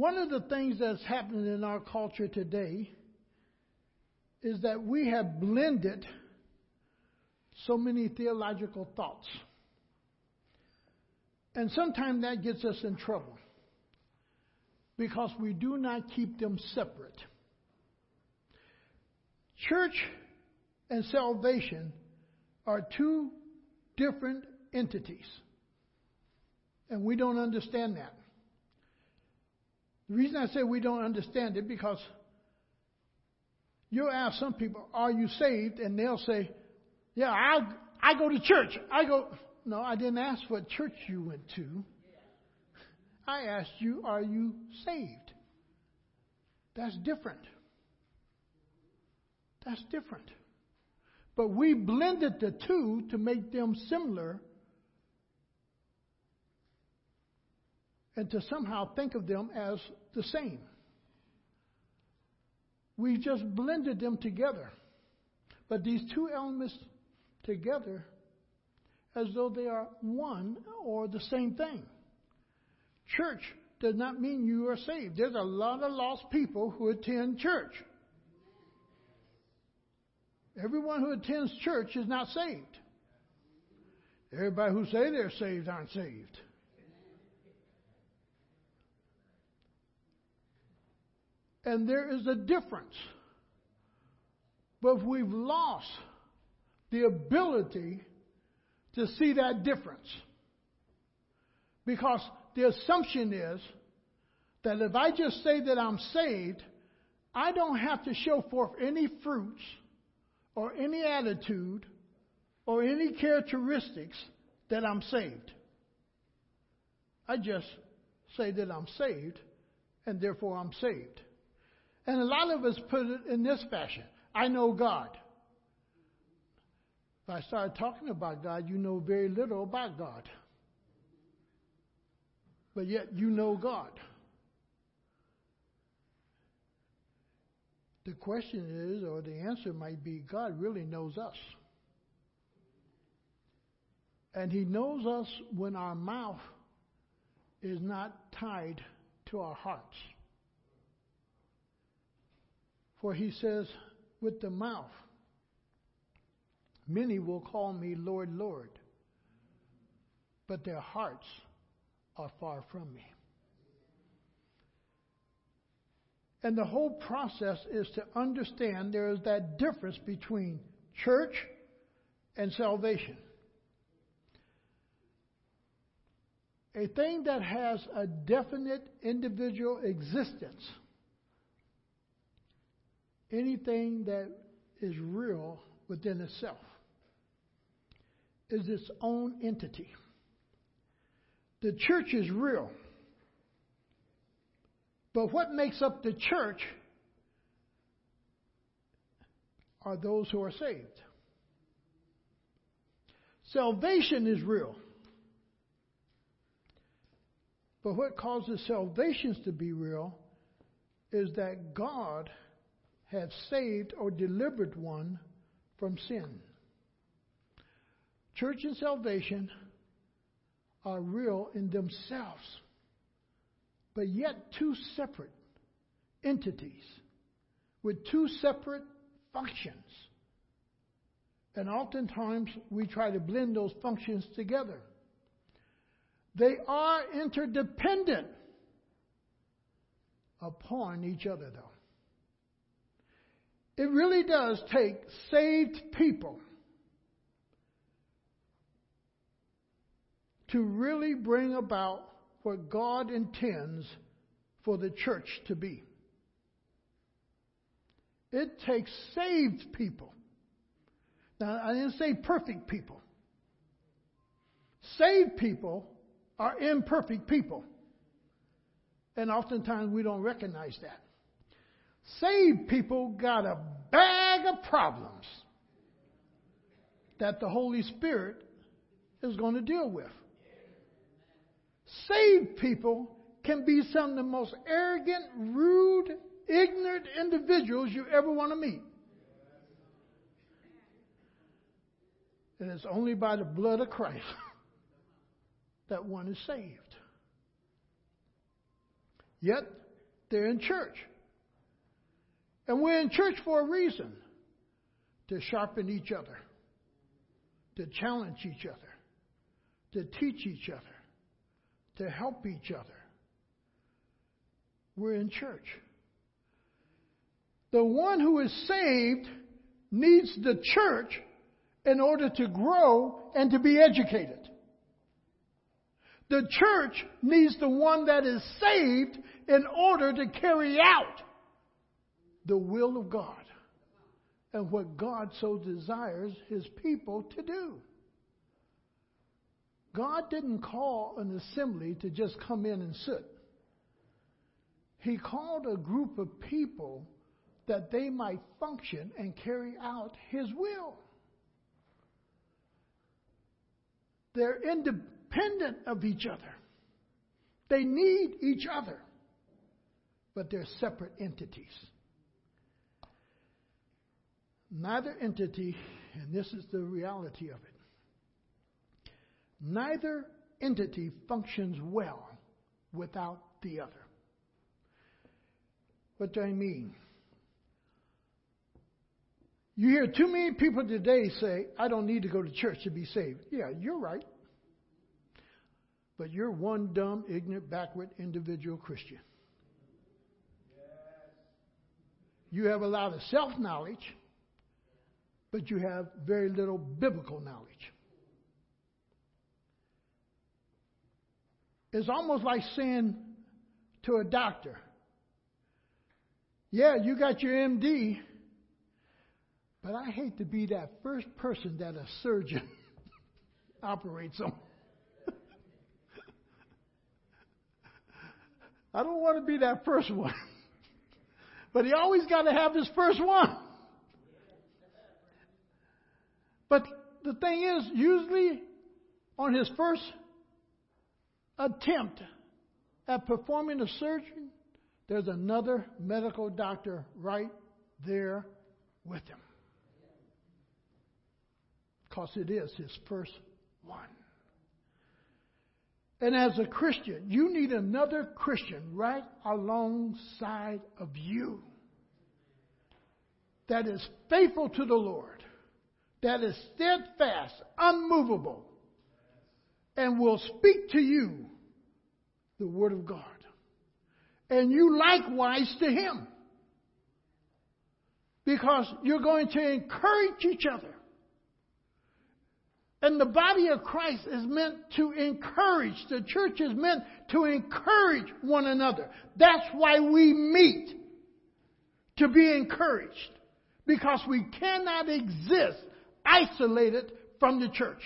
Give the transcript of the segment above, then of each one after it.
One of the things that's happening in our culture today is that we have blended so many theological thoughts. And sometimes that gets us in trouble because we do not keep them separate. Church and salvation are two different entities. And we don't understand that. The reason I say we don't understand it because you'll ask some people, Are you saved? And they'll say, Yeah, I, I go to church. I go. No, I didn't ask what church you went to. I asked you, Are you saved? That's different. That's different. But we blended the two to make them similar and to somehow think of them as the same. We just blended them together. But these two elements together as though they are one or the same thing. Church does not mean you are saved. There's a lot of lost people who attend church. Everyone who attends church is not saved. Everybody who say they're saved aren't saved. And there is a difference. But we've lost the ability to see that difference. Because the assumption is that if I just say that I'm saved, I don't have to show forth any fruits or any attitude or any characteristics that I'm saved. I just say that I'm saved and therefore I'm saved. And a lot of us put it in this fashion I know God. If I start talking about God, you know very little about God. But yet you know God. The question is, or the answer might be, God really knows us. And He knows us when our mouth is not tied to our hearts. For He says, with the mouth, many will call me Lord, Lord, but their hearts are far from me. And the whole process is to understand there is that difference between church and salvation. A thing that has a definite individual existence, anything that is real within itself, is its own entity. The church is real. But what makes up the church are those who are saved. Salvation is real. But what causes salvations to be real is that God has saved or delivered one from sin. Church and salvation are real in themselves but yet two separate entities with two separate functions. And oftentimes we try to blend those functions together. They are interdependent upon each other, though. It really does take saved people to really bring about what God intends for the church to be. It takes saved people. Now, I didn't say perfect people. Saved people are imperfect people. And oftentimes we don't recognize that. Saved people got a bag of problems that the Holy Spirit is going to deal with. Saved people can be some of the most arrogant, rude, ignorant individuals you ever want to meet. And it's only by the blood of Christ that one is saved. Yet, they're in church. And we're in church for a reason to sharpen each other, to challenge each other, to teach each other, to help each other. We're in church. The one who is saved needs the church in order to grow and to be educated. The church needs the one that is saved in order to carry out the will of God and what God so desires his people to do. God didn't call an assembly to just come in and sit. He called a group of people that they might function and carry out his will. They're independent of each other. They need each other, but they're separate entities. Neither entity, and this is the reality of it, neither entity functions well without the other. What do I mean? You hear too many people today say, I don't need to go to church to be saved. Yeah, you're right. But you're one dumb, ignorant, backward individual Christian. You have a lot of self knowledge, but you have very little biblical knowledge. It's almost like saying to a doctor, Yeah, you got your MD, but I hate to be that first person that a surgeon operates on. I don't want to be that first one. but he always got to have his first one. But the thing is, usually on his first attempt at performing a surgery, there's another medical doctor right there with him because it is his first one. And as a Christian, you need another Christian right alongside of you that is faithful to the Lord, that is steadfast, unmovable, and will speak to you the Word of God. And you likewise to Him. Because you're going to encourage each other. And the body of Christ is meant to encourage. The church is meant to encourage one another. That's why we meet. To be encouraged. Because we cannot exist isolated from the church.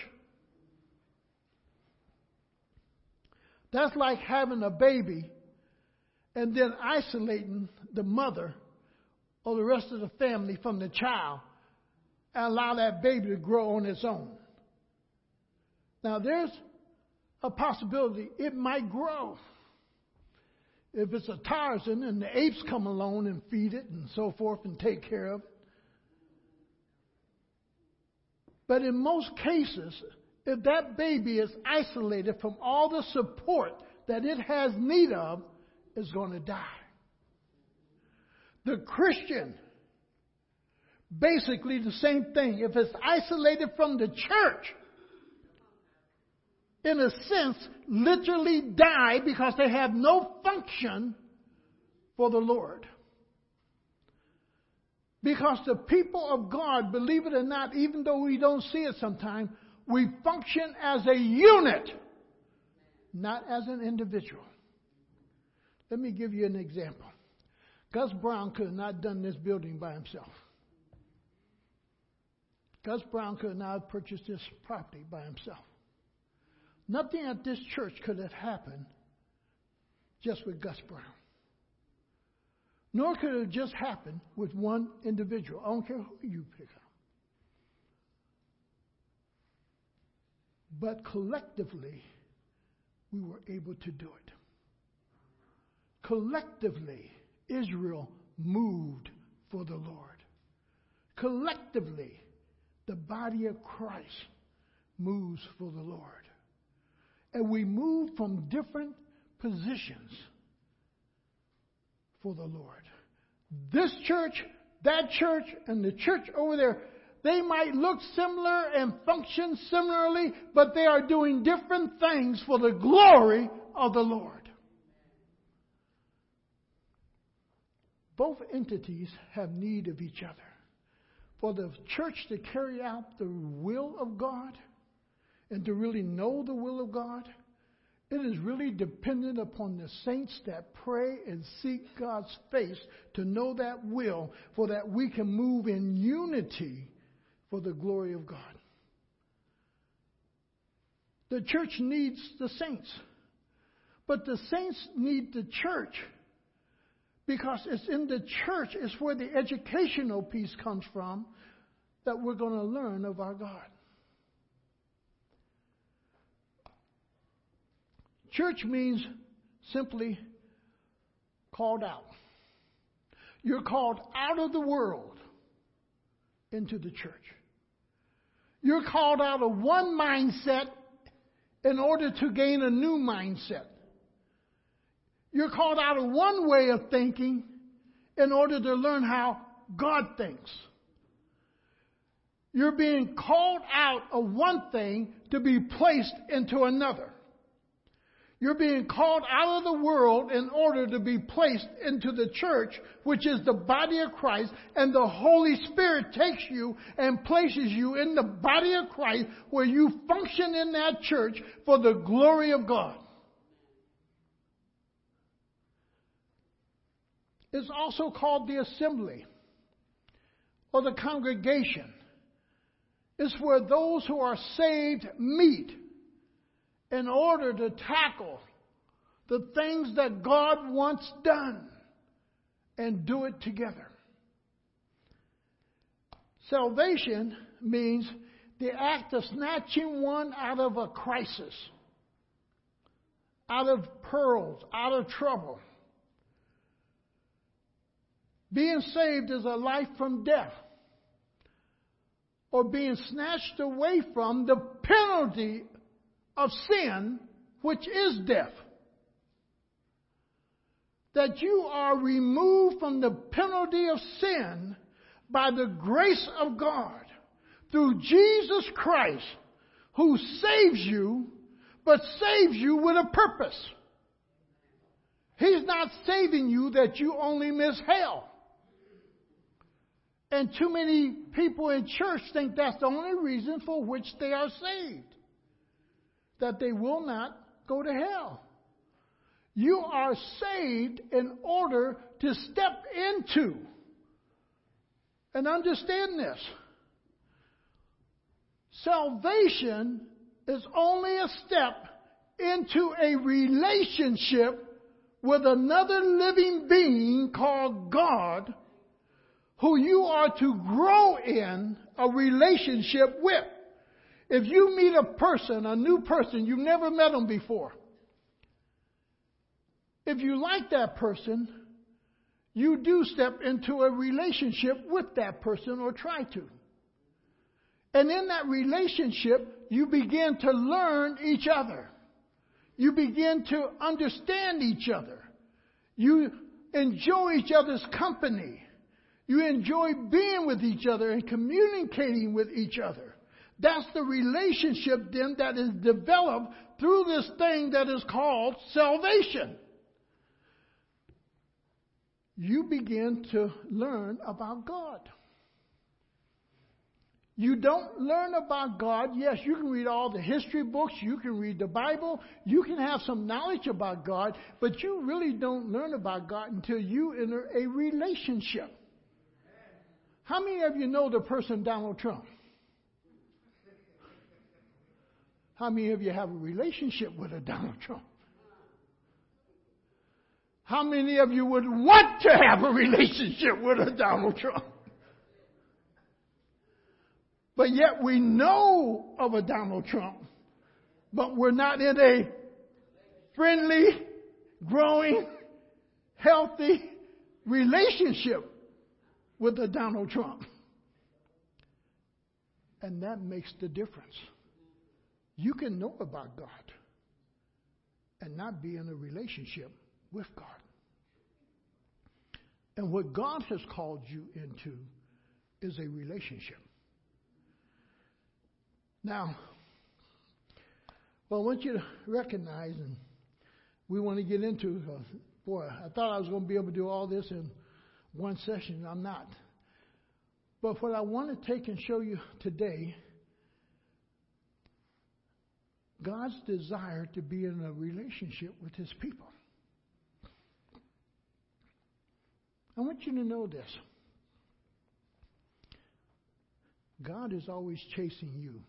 That's like having a baby and then isolating the mother or the rest of the family from the child and allow that baby to grow on its own. Now, there's a possibility it might grow. If it's a Tarzan and the apes come along and feed it and so forth and take care of it. But in most cases, if that baby is isolated from all the support that it has need of, is going to die. The Christian, basically the same thing. If it's isolated from the church, in a sense, literally die because they have no function for the Lord. Because the people of God, believe it or not, even though we don't see it sometimes, we function as a unit, not as an individual. Let me give you an example. Gus Brown could have not done this building by himself. Gus Brown could not have purchased this property by himself. Nothing at this church could have happened just with Gus Brown. Nor could it just happened with one individual. I don't care who you pick up. But collectively, we were able to do it. Collectively, Israel moved for the Lord. Collectively, the body of Christ moves for the Lord and we move from different positions for the Lord. This church, that church, and the church over there, they might look similar and function similarly, but they are doing different things for the glory of the Lord. Both entities have need of each other. For the church to carry out the will of God and to really know the will of God, it is really dependent upon the saints that pray and seek God's face to know that will, for that we can move in unity for the glory of God. The church needs the saints, but the saints need the church because it's in the church is where the educational piece comes from that we're going to learn of our God. Church means simply called out. You're called out of the world into the church. You're called out of one mindset in order to gain a new mindset. You're called out of one way of thinking in order to learn how God thinks. You're being called out of one thing to be placed into another. You're being called out of the world in order to be placed into the church, which is the body of Christ, and the Holy Spirit takes you and places you in the body of Christ where you function in that church for the glory of God. It's also called the assembly or the congregation. It's where those who are saved meet in order to tackle the things that God wants done and do it together. Salvation means the act of snatching one out of a crisis, out of pearls, out of trouble. Being saved is a life from death or being snatched away from the penalty of sin, which is death. That you are removed from the penalty of sin by the grace of God through Jesus Christ, who saves you, but saves you with a purpose. He's not saving you that you only miss hell. And too many people in church think that's the only reason for which they are saved that they will not go to hell. You are saved in order to step into. And understand this salvation is only a step into a relationship with another living being called God, who you are to grow in a relationship with. If you meet a person, a new person, you've never met them before, if you like that person, you do step into a relationship with that person or try to. And in that relationship, you begin to learn each other. You begin to understand each other. You enjoy each other's company. You enjoy being with each other and communicating with each other. That's the relationship then that is developed through this thing that is called salvation. You begin to learn about God. You don't learn about God. Yes, you can read all the history books, you can read the Bible, you can have some knowledge about God, but you really don't learn about God until you enter a relationship. How many of you know the person Donald Trump? How many of you have a relationship with a Donald Trump? How many of you would want to have a relationship with a Donald Trump? But yet we know of a Donald Trump, but we're not in a friendly, growing, healthy relationship with a Donald Trump. And that makes the difference. You can know about God and not be in a relationship with God. And what God has called you into is a relationship. Now, well, I want you to recognize, and we want to get into, uh, boy, I thought I was going to be able to do all this in one session. I'm not. But what I want to take and show you today God's desire to be in a relationship with his people. I want you to know this God is always chasing you.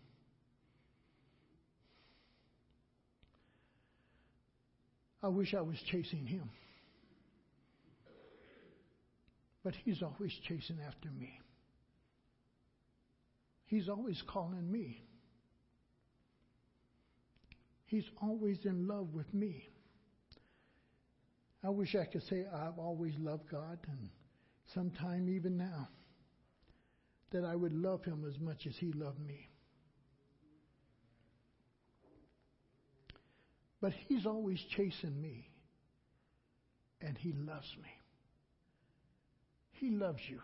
I wish I was chasing him. But he's always chasing after me. He's always calling me. He's always in love with me. I wish I could say I've always loved God, and sometime even now, that I would love Him as much as He loved me. But He's always chasing me, and He loves me. He loves you,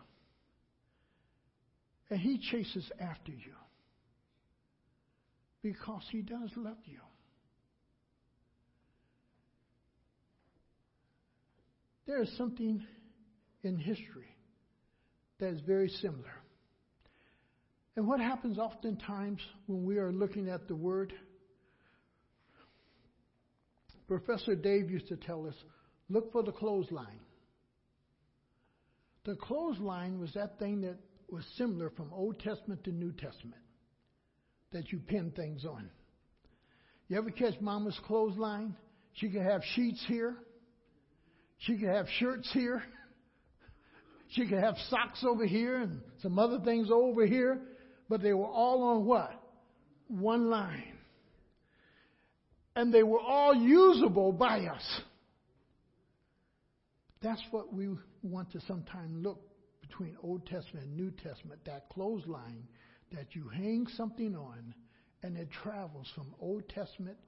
and He chases after you because He does love you. There is something in history that is very similar. And what happens oftentimes when we are looking at the Word? Professor Dave used to tell us look for the clothesline. The clothesline was that thing that was similar from Old Testament to New Testament that you pin things on. You ever catch Mama's clothesline? She could have sheets here, she could have shirts here. She could have socks over here and some other things over here, but they were all on what? One line. And they were all usable by us. That's what we want to sometimes look between Old Testament and New Testament, that clothesline that you hang something on and it travels from Old Testament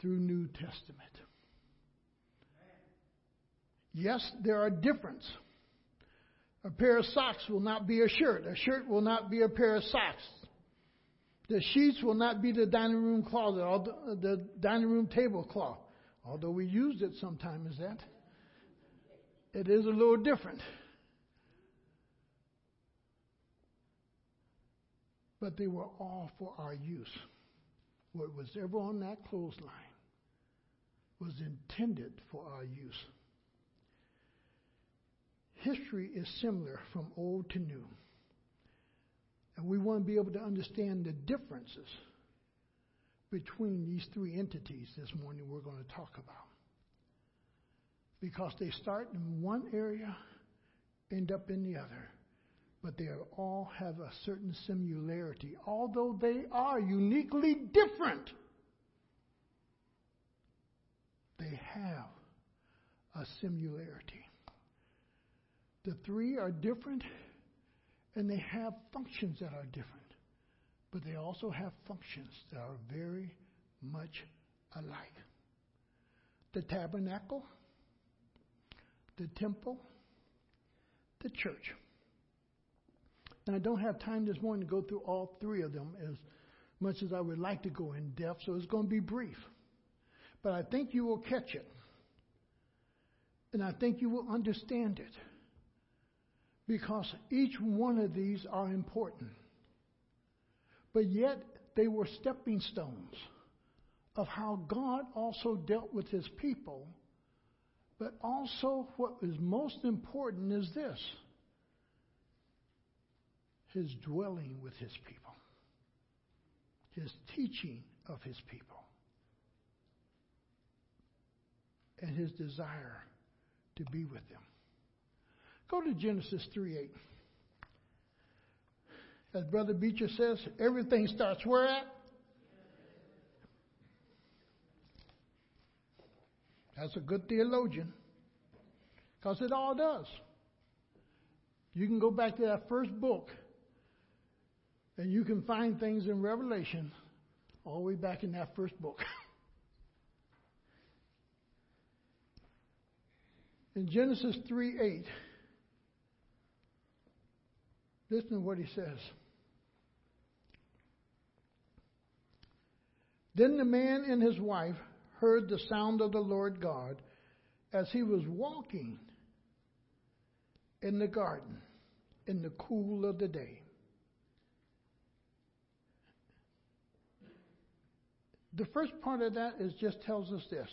through New Testament. Yes, there are differences. A pair of socks will not be a shirt. A shirt will not be a pair of socks. The sheets will not be the dining room closet or the, dining room tablecloth. Although we used it sometimes that. It is a little different. But they were all for our use. What was ever on that clothesline was intended for our use history is similar from old to new. And we want to be able to understand the differences between these three entities this morning we're going to talk about. Because they start in one area, end up in the other, but they all have a certain similarity, although they are uniquely different. They have a similarity. The three are different and they have functions that are different. But they also have functions that are very much alike. The tabernacle, the temple, the church. And I don't have time this morning to go through all three of them as much as I would like to go in depth, so it's going to be brief. But I think you will catch it. And I think you will understand it because each one of these are important. But yet, they were stepping stones of how God also dealt with his people. But also, what is most important is this his dwelling with his people, his teaching of his people, and his desire to be with them. Go to Genesis 3 8. As Brother Beecher says, everything starts where at? That's a good theologian. Because it all does. You can go back to that first book and you can find things in Revelation all the way back in that first book. In Genesis 3 8, listen to what he says. Then the man and his wife heard the sound of the Lord God as he was walking in the garden in the cool of the day. The first part of that is just tells us this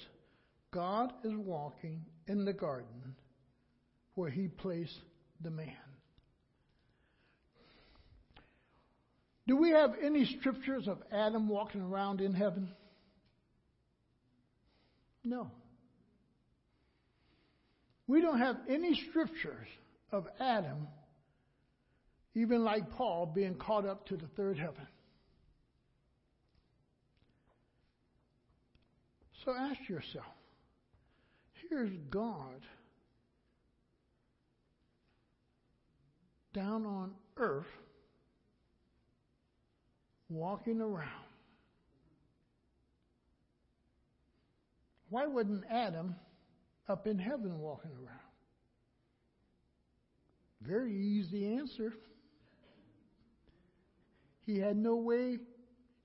God is walking in the garden where he placed the man. Do we have any scriptures of Adam walking around in heaven? No. We don't have any scriptures of Adam, even like Paul, being caught up to the third heaven. So ask yourself here's God down on earth walking around. Why wasn't Adam up in heaven walking around? Very easy answer. He had no way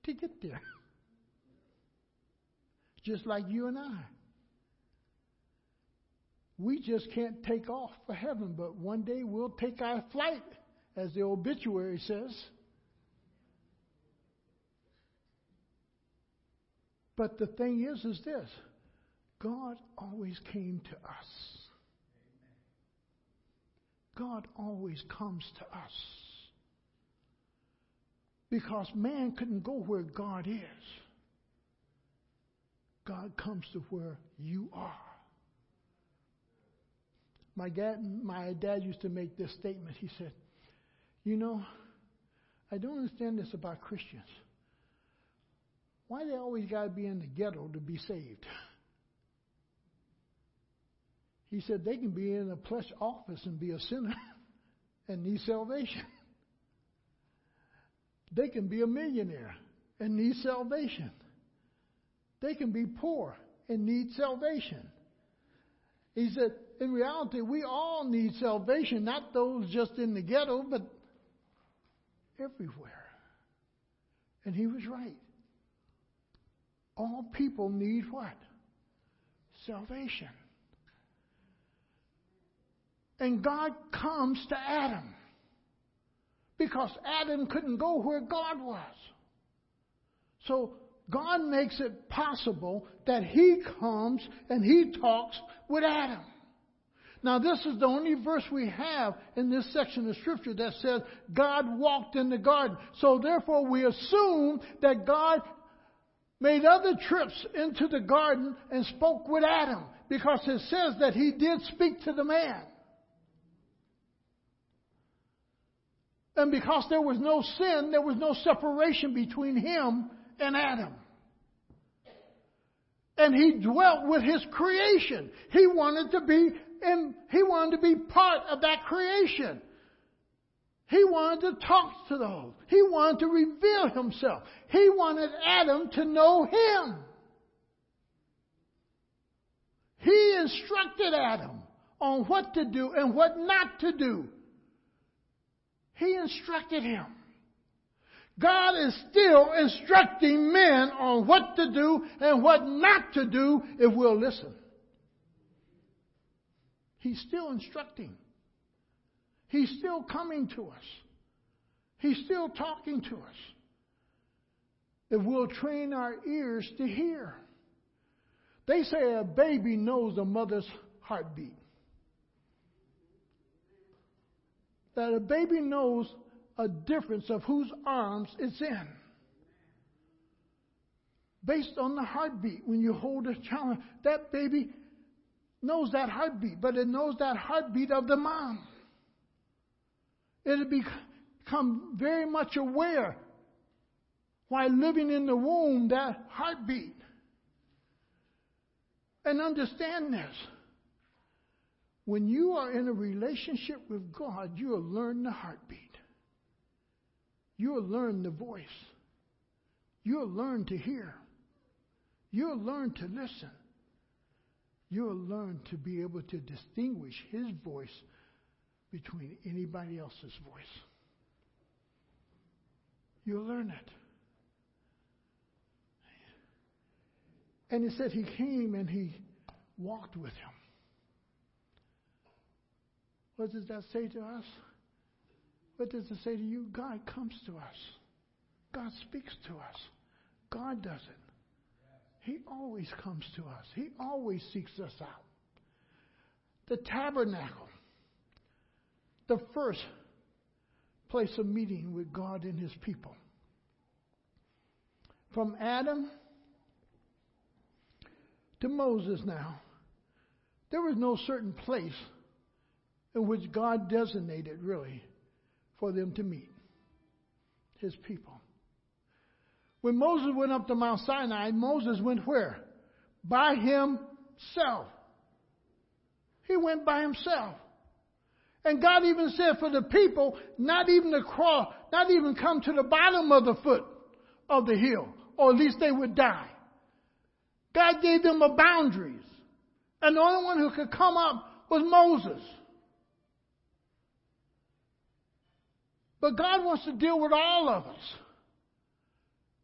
to get there. Just like you and I. We just can't take off for heaven, but one day we'll take our flight, as the obituary says. But the thing is, is this God always came to us. God always comes to us. Because man couldn't go where God is. God comes to where you are. My dad, my dad used to make this statement. He said, You know, I don't understand this about Christians. Why they always got to be in the ghetto to be saved? He said they can be in a plush office and be a sinner and need salvation. They can be a millionaire and need salvation. They can be poor and need salvation. He said, in reality, we all need salvation, not those just in the ghetto, but everywhere. And he was right. All people need what? Salvation. And God comes to Adam because Adam couldn't go where God was. So God makes it possible that He comes and He talks with Adam. Now, this is the only verse we have in this section of Scripture that says God walked in the garden. So, therefore, we assume that God made other trips into the garden and spoke with Adam because it says that He did speak to the man. And because there was no sin, there was no separation between him and Adam. And he dwelt with his creation. He wanted to be in, he wanted to be part of that creation. He wanted to talk to those. He wanted to reveal himself. He wanted Adam to know him. He instructed Adam on what to do and what not to do. He instructed him. God is still instructing men on what to do and what not to do if we'll listen. He's still instructing. He's still coming to us. He's still talking to us. If we'll train our ears to hear. They say a baby knows a mother's heartbeat. that a baby knows a difference of whose arms it's in. Based on the heartbeat, when you hold a child, that baby knows that heartbeat, but it knows that heartbeat of the mom. It'll become very much aware while living in the womb that heartbeat. And understand this. When you are in a relationship with God, you'll learn the heartbeat. You'll learn the voice. You'll learn to hear. You'll learn to listen. you'll learn to be able to distinguish his voice between anybody else's voice. You'll learn it. And he said he came and he walked with him. What does that say to us? What does it say to you? God comes to us. God speaks to us. God does it. He always comes to us. He always seeks us out. The tabernacle, the first place of meeting with God and His people. From Adam to Moses now, there was no certain place in which God designated really for them to meet his people. When Moses went up to Mount Sinai, Moses went where? By himself. He went by himself. And God even said for the people not even to crawl, not even come to the bottom of the foot of the hill, or at least they would die. God gave them a boundaries. And the only one who could come up was Moses. But God wants to deal with all of us.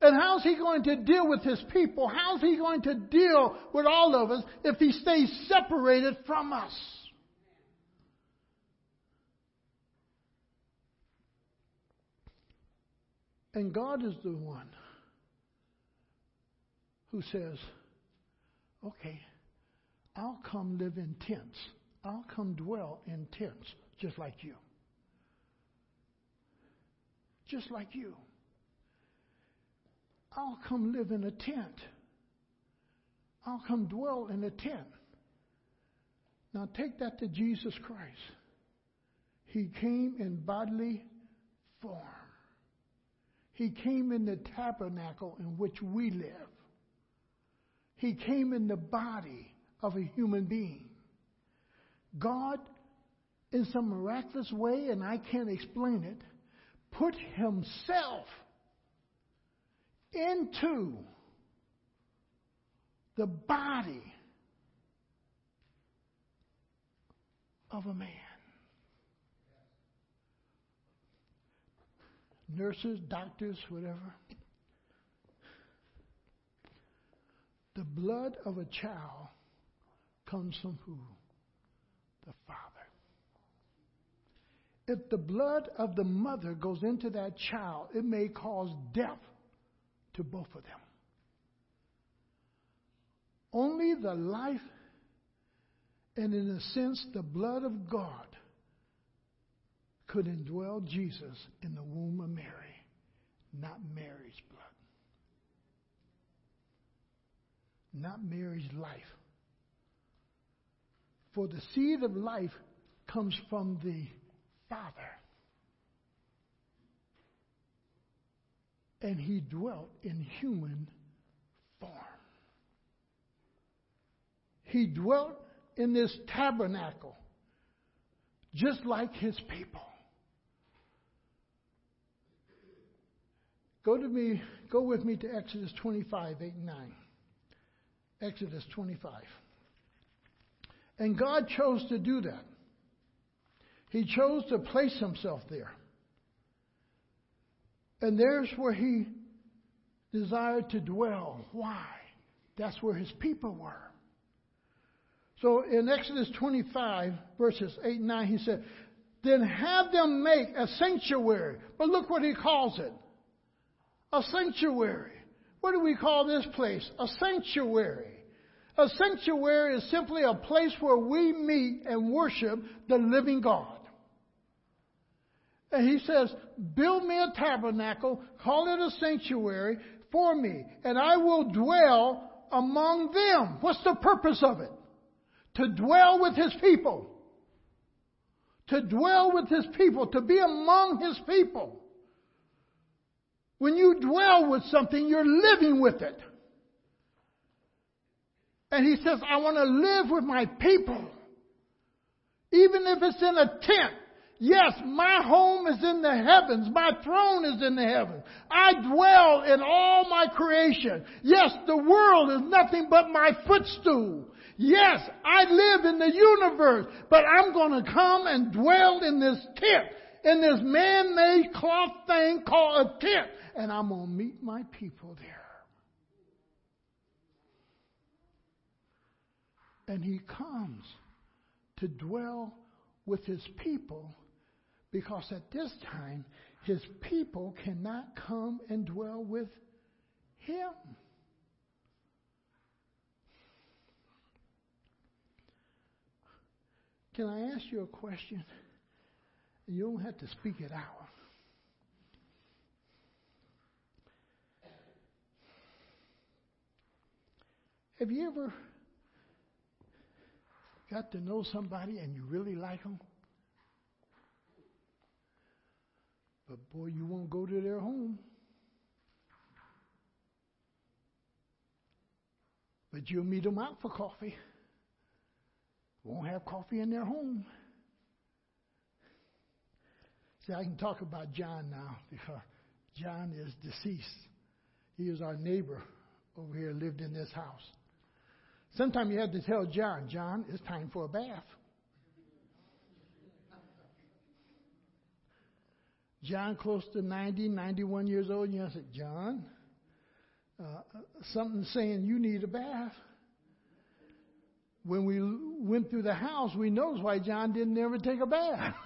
And how's He going to deal with His people? How's He going to deal with all of us if He stays separated from us? And God is the one who says, okay, I'll come live in tents. I'll come dwell in tents just like you just like you. I'll come live in a tent. I'll come dwell in a tent. Now take that to Jesus Christ. He came in bodily form. He came in the tabernacle in which we live. He came in the body of a human being. God, in some miraculous way, and I can't explain it, put himself into the body of a man. Nurses, doctors, whatever. The blood of a child comes from who? The Father if the blood of the mother goes into that child, it may cause death to both of them. Only the life and, in a sense, the blood of God could indwell Jesus in the womb of Mary, not Mary's blood. Not Mary's life. For the seed of life comes from the Father. And he dwelt in human form. He dwelt in this tabernacle just like his people. Go to me, go with me to Exodus 25, 8 and 9. Exodus 25. And God chose to do that. He chose to place himself there. And there's where he desired to dwell. Why? That's where his people were. So in Exodus 25, verses 8 and 9, he said, Then have them make a sanctuary. But look what he calls it a sanctuary. What do we call this place? A sanctuary. A sanctuary is simply a place where we meet and worship the living God. And he says, Build me a tabernacle, call it a sanctuary for me, and I will dwell among them. What's the purpose of it? To dwell with his people. To dwell with his people, to be among his people. When you dwell with something, you're living with it. And he says, I want to live with my people. Even if it's in a tent. Yes, my home is in the heavens. My throne is in the heavens. I dwell in all my creation. Yes, the world is nothing but my footstool. Yes, I live in the universe, but I'm going to come and dwell in this tent, in this man-made cloth thing called a tent, and I'm going to meet my people there. And he comes to dwell with his people because at this time his people cannot come and dwell with him. Can I ask you a question? You don't have to speak it out. Have you ever got to know somebody and you really like them? But boy, you won't go to their home. But you'll meet them out for coffee. Won't have coffee in their home. See, I can talk about John now because John is deceased. He is our neighbor over here, lived in this house. Sometimes you have to tell John, John, it's time for a bath. John, close to 90, 91 years old, you know, I said, John, uh, something saying you need a bath. When we went through the house, we noticed why John didn't ever take a bath.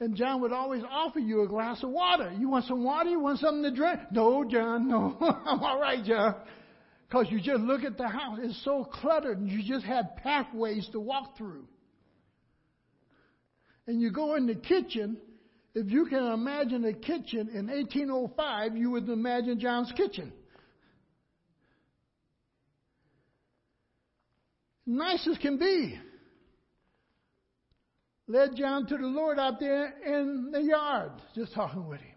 And John would always offer you a glass of water. You want some water? You want something to drink? No, John, no. I'm all right, John. Because you just look at the house, it's so cluttered, and you just have pathways to walk through. And you go in the kitchen, if you can imagine a kitchen in 1805, you would imagine John's kitchen. Nice as can be. Led John to the Lord out there in the yard, just talking with him.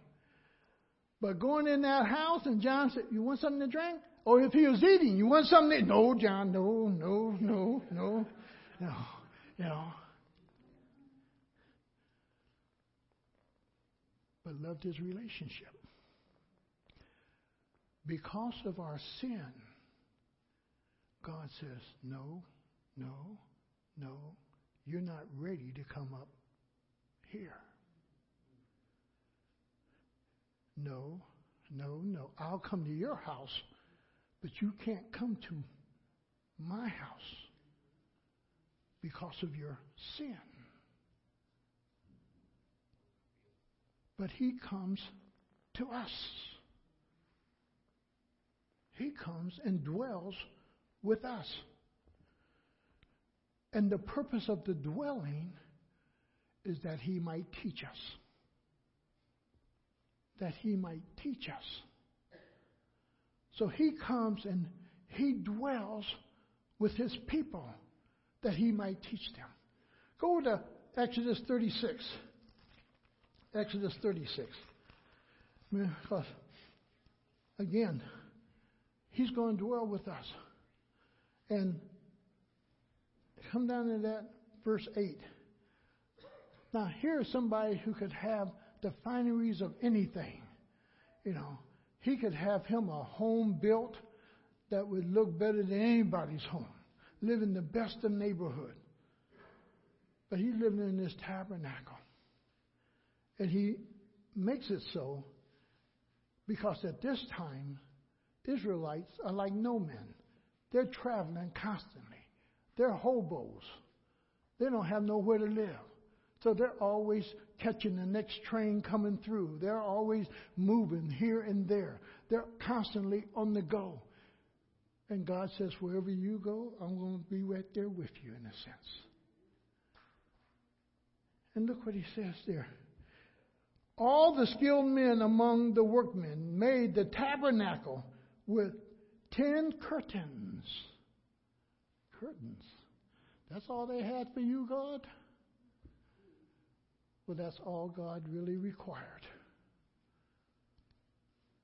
But going in that house, and John said, You want something to drink? Or if he was eating, you want something to No, John, no, no, no, no, no. You know. but loved his relationship. Because of our sin, God says, No, no, no, you're not ready to come up here. No, no, no. I'll come to your house, but you can't come to my house because of your sin. But He comes to us. He comes and dwells with us. And the purpose of the dwelling is that He might teach us. That He might teach us. So He comes and He dwells with His people that He might teach them. Go to Exodus 36. Exodus 36. Because, again, He's going to dwell with us. And come down to that verse 8. Now, here's somebody who could have the fineries of anything. You know, he could have him a home built that would look better than anybody's home, live in the best of neighborhood. But he's living in this tabernacle. And he makes it so because at this time, Israelites are like no men. They're traveling constantly. They're hobos. They don't have nowhere to live. So they're always catching the next train coming through. They're always moving here and there. They're constantly on the go. And God says, wherever you go, I'm going to be right there with you in a sense. And look what he says there. All the skilled men among the workmen made the tabernacle with ten curtains. Curtains. That's all they had for you, God? Well, that's all God really required.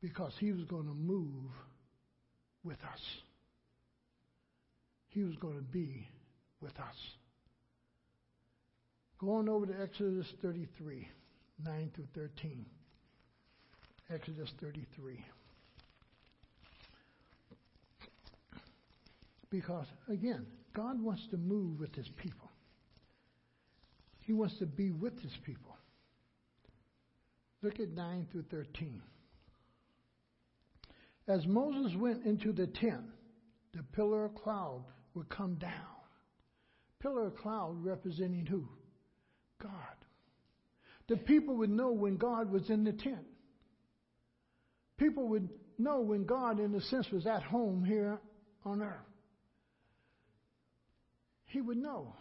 Because He was going to move with us, He was going to be with us. Going over to Exodus 33. 9 through 13. Exodus 33. Because, again, God wants to move with his people. He wants to be with his people. Look at 9 through 13. As Moses went into the tent, the pillar of cloud would come down. Pillar of cloud representing who? God. The people would know when God was in the tent. People would know when God, in a sense, was at home here on earth. He would know.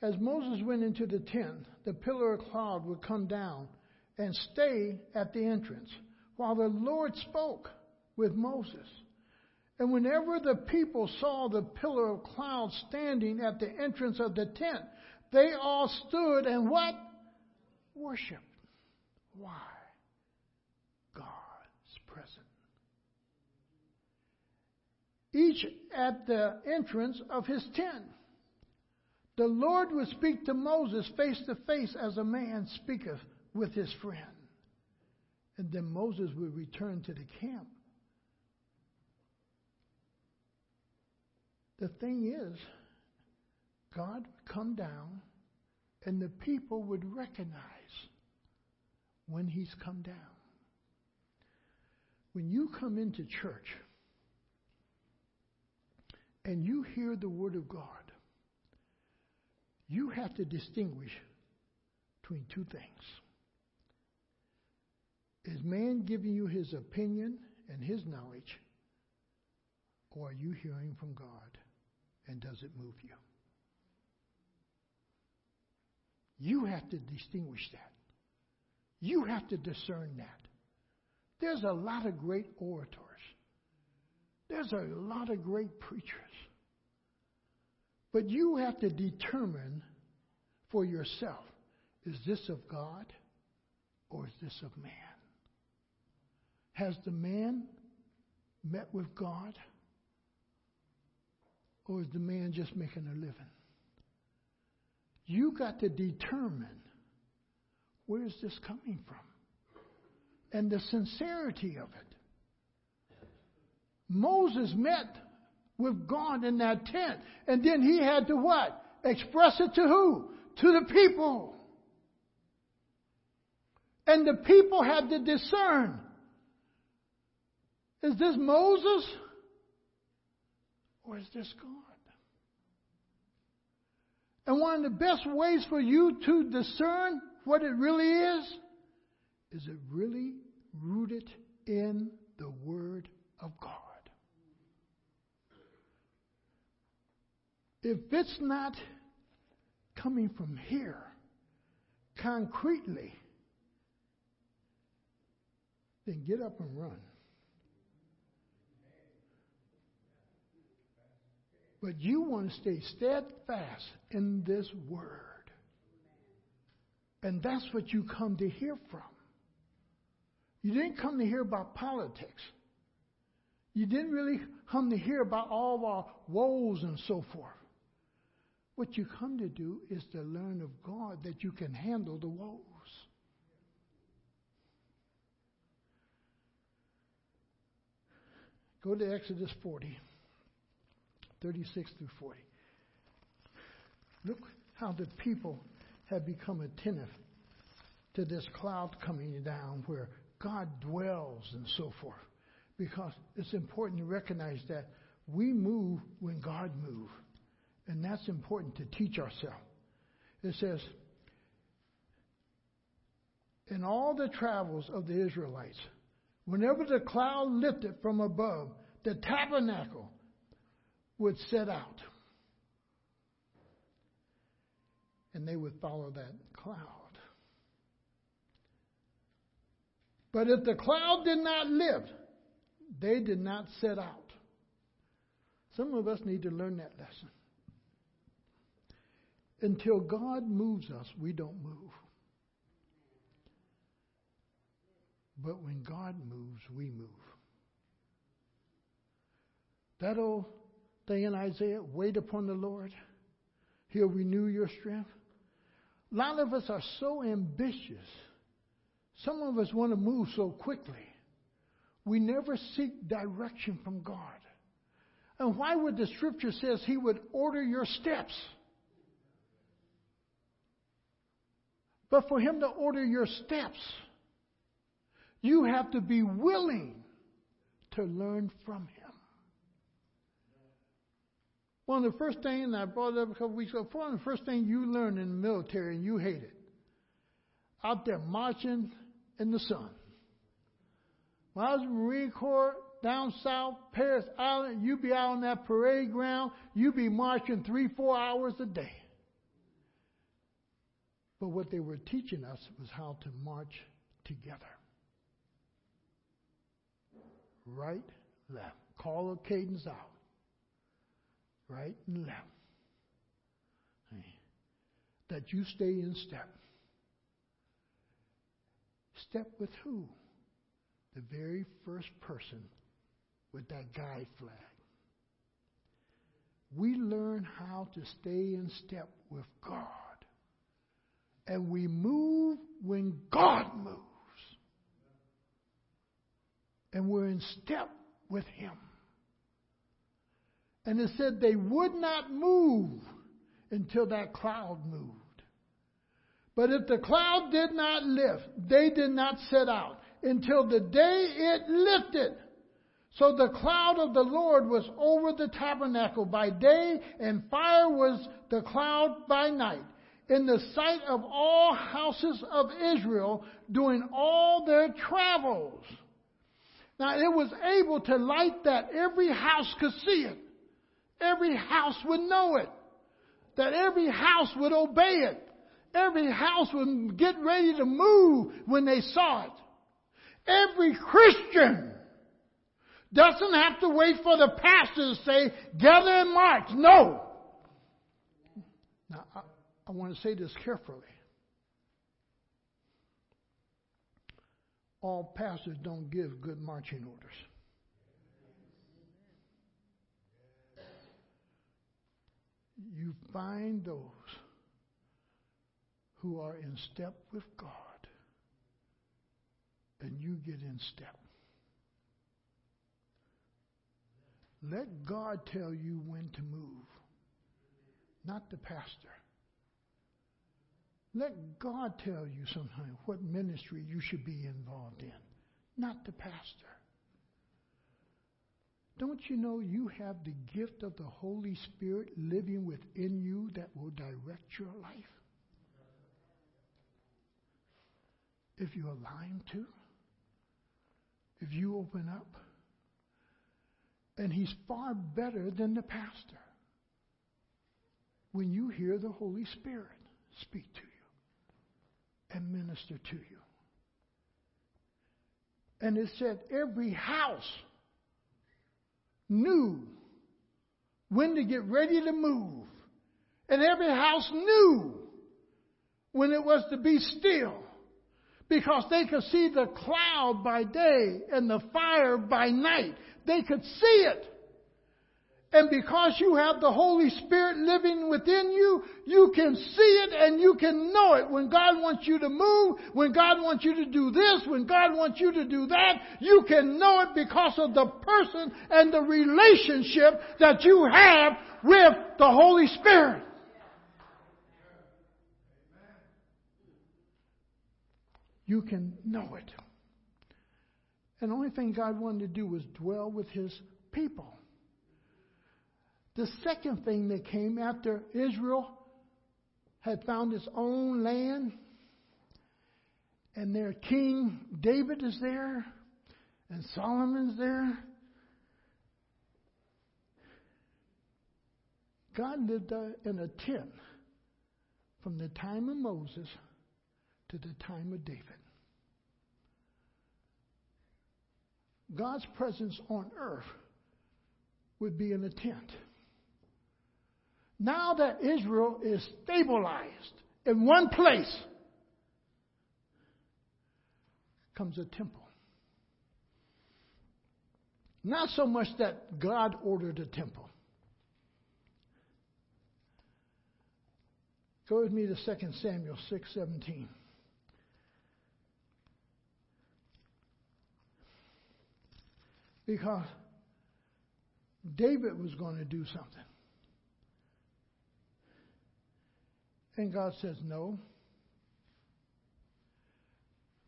As Moses went into the tent, the pillar of cloud would come down and stay at the entrance while the Lord spoke with Moses. And whenever the people saw the pillar of cloud standing at the entrance of the tent, they all stood and what? Worshiped. Why? God's present. Each at the entrance of his tent. The Lord would speak to Moses face to face as a man speaketh with his friend. And then Moses would return to the camp. The thing is, God would come down and the people would recognize when he's come down. When you come into church and you hear the Word of God, you have to distinguish between two things. Is man giving you his opinion and his knowledge, or are you hearing from God? And does it move you? You have to distinguish that. You have to discern that. There's a lot of great orators. There's a lot of great preachers. But you have to determine for yourself is this of God or is this of man? Has the man met with God or is the man just making a living? You got to determine where is this coming from and the sincerity of it. Moses met with God in that tent, and then he had to what? Express it to who? To the people. And the people had to discern is this Moses or is this God? And one of the best ways for you to discern what it really is, is it really rooted in the Word of God. If it's not coming from here concretely, then get up and run. But you want to stay steadfast in this word. And that's what you come to hear from. You didn't come to hear about politics. You didn't really come to hear about all our woes and so forth. What you come to do is to learn of God that you can handle the woes. Go to Exodus 40. 36 through 40. Look how the people have become attentive to this cloud coming down where God dwells and so forth. Because it's important to recognize that we move when God moves. And that's important to teach ourselves. It says, In all the travels of the Israelites, whenever the cloud lifted from above, the tabernacle would set out. And they would follow that cloud. But if the cloud did not lift, they did not set out. Some of us need to learn that lesson. Until God moves us, we don't move. But when God moves, we move. That old thing in Isaiah, wait upon the Lord. He'll renew your strength. A lot of us are so ambitious. Some of us want to move so quickly. We never seek direction from God. And why would the scripture says he would order your steps? But for him to order your steps, you have to be willing to learn from him. One of the first things, I brought up a couple weeks ago, one of the first things you learn in the military, and you hate it, out there marching in the sun. When I was in the Marine Corps, down south, Parris Island, you'd be out on that parade ground, you'd be marching three, four hours a day. But what they were teaching us was how to march together. Right, left. Call a cadence out. Right and left. That you stay in step. Step with who? The very first person with that guide flag. We learn how to stay in step with God. And we move when God moves. And we're in step with Him. And it said they would not move until that cloud moved. But if the cloud did not lift, they did not set out until the day it lifted. So the cloud of the Lord was over the tabernacle by day, and fire was the cloud by night, in the sight of all houses of Israel doing all their travels. Now it was able to light that every house could see it. Every house would know it. That every house would obey it. Every house would get ready to move when they saw it. Every Christian doesn't have to wait for the pastor to say, gather and march. No. I want to say this carefully. All pastors don't give good marching orders. You find those who are in step with God, and you get in step. Let God tell you when to move, not the pastor. Let God tell you sometimes what ministry you should be involved in, not the pastor. Don't you know you have the gift of the Holy Spirit living within you that will direct your life? If you Him to, if you open up. And He's far better than the pastor when you hear the Holy Spirit speak to you and minister to you. And it said every house knew when to get ready to move. And every house knew when it was to be still. Because they could see the cloud by day and the fire by night. They could see it. And because you have the Holy Spirit living within you, you can see it and you can know it. When God wants you to move, when God wants you to do this, when God wants you to do that, you can know it because of the person and the relationship that you have with the Holy Spirit. You can know it. And the only thing God wanted to do was dwell with his people. The second thing that came after Israel had found its own land, and their king David is there, and Solomon's there. God lived uh, in a tent from the time of Moses to the time of David. God's presence on earth would be in a tent. Now that Israel is stabilized in one place, comes a temple. Not so much that God ordered a temple. Go with me to 2 Samuel 6:17. Because David was going to do something. And God says, No.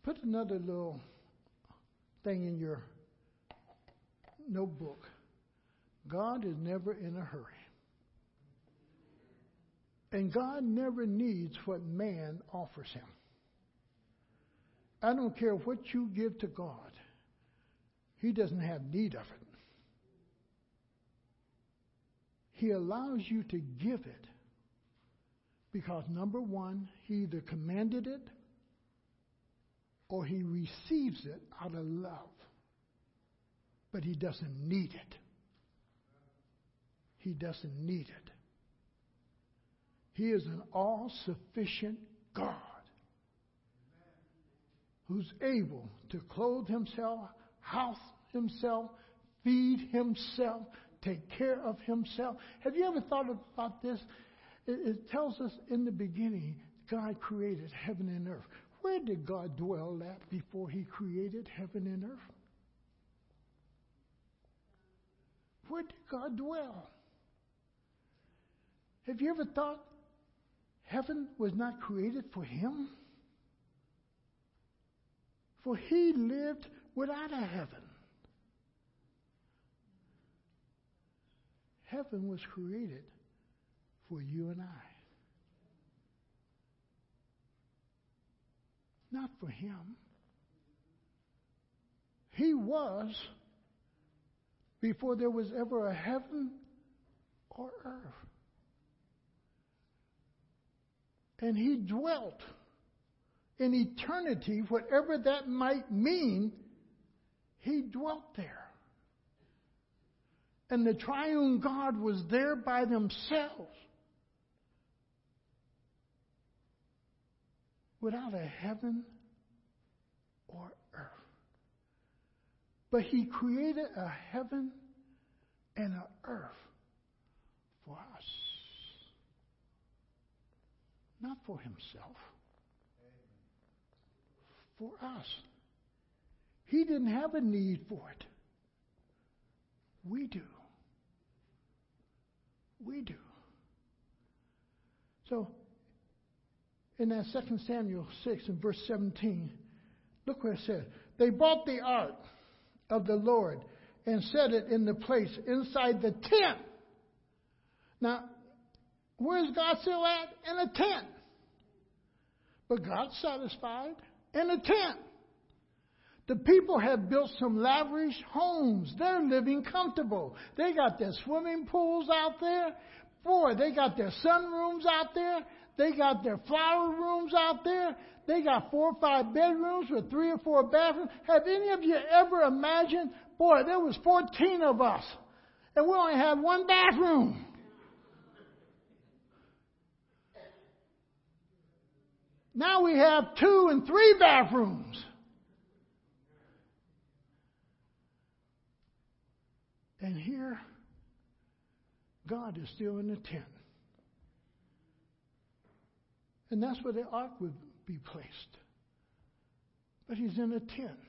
Put another little thing in your notebook. God is never in a hurry. And God never needs what man offers him. I don't care what you give to God, He doesn't have need of it. He allows you to give it because, number one, He either commanded it or He receives it out of love. But He doesn't need it. He doesn't need it. He is an all sufficient God who's able to clothe himself, house himself, feed himself, take care of himself. Have you ever thought about this? It, tells us in the beginning, God created heaven and earth. Where did God dwell at before he created heaven and earth? Where did God dwell? Have you ever thought heaven was not created for him? For he lived without a heaven. Heaven was created for you and I. Not for him. He was before there was ever a heaven or earth. And he dwelt in eternity, whatever that might mean, he dwelt there. And the triune God was there by themselves without a heaven or earth. But he created a heaven and an earth for us, not for himself for us. He didn't have a need for it. We do. We do. So, in that 2 Samuel 6 and verse 17, look what it says, They bought the ark of the Lord and set it in the place inside the tent. Now, where's God still at? In a tent. But God's satisfied in a tent. The people have built some lavish homes. They're living comfortable. They got their swimming pools out there. Boy, they got their sunrooms out there. They got their flower rooms out there. They got four or five bedrooms with three or four bathrooms. Have any of you ever imagined, boy, there was 14 of us, and we only had one bathroom. Now we have two and three bathrooms. And here, God is still in the tent. And that's where the ark would be placed. But he's in a tent.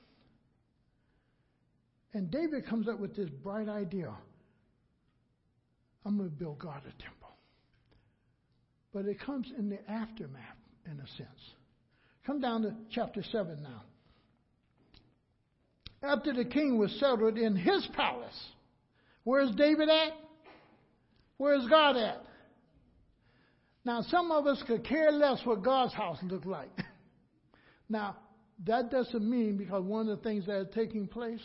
And David comes up with this bright idea I'm going to build God a temple. But it comes in the aftermath in a sense. Come down to chapter 7 now. After the king was settled in his palace, where's David at? Where's God at? Now, some of us could care less what God's house looked like. now, that doesn't mean because one of the things that are taking place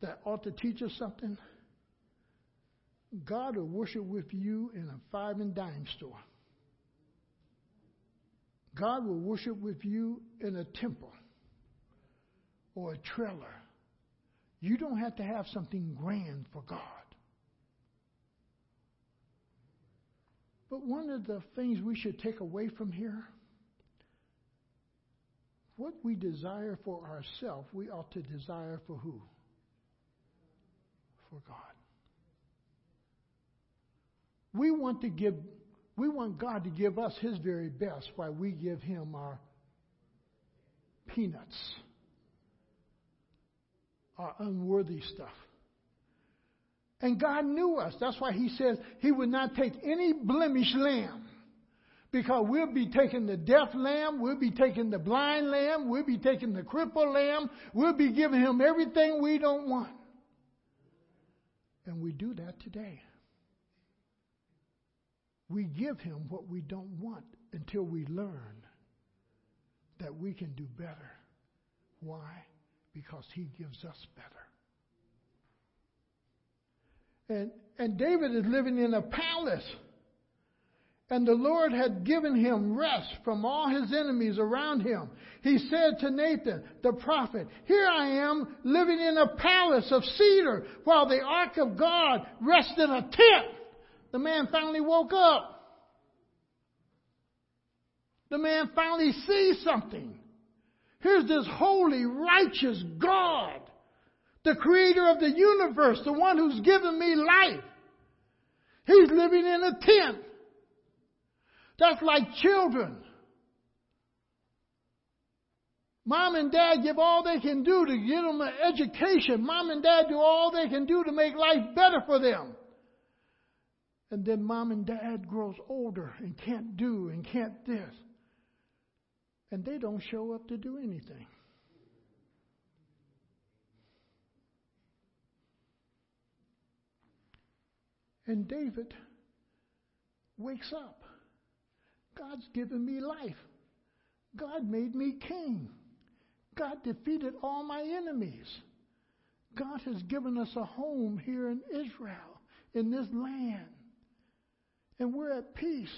that ought to teach us something. God will worship with you in a five and dime store. God will worship with you in a temple or a trailer. You don't have to have something grand for God. But one of the things we should take away from here what we desire for ourselves, we ought to desire for who? For God. We want to give we want God to give us His very best while we give Him our peanuts. our unworthy stuff. And God knew us. That's why He says He would not take any blemished lamb. Because we'll be taking the deaf lamb, we'll be taking the blind lamb, we'll be taking the crippled lamb, we'll be giving Him everything we don't want. And we do that today. We give Him what we don't want until we learn that we can do better. Why? Because He gives us better. And, and David is living in a palace. And the Lord had given him rest from all his enemies around him. He said to Nathan, the prophet, Here I am living in a palace of cedar while the ark of God rests in a tent. The man finally woke up. The man finally sees something. Here's this holy, righteous God the creator of the universe, the one who's given me life. He's living in a tent. That's like children. Mom and dad give all they can do to give them an education. Mom and dad do all they can do to make life better for them. And then mom and dad grows older and can't do and can't this. And they don't show up to do anything. And David wakes up. God's given me life. God made me king. God defeated all my enemies. God has given us a home here in Israel, in this land. And we're at peace.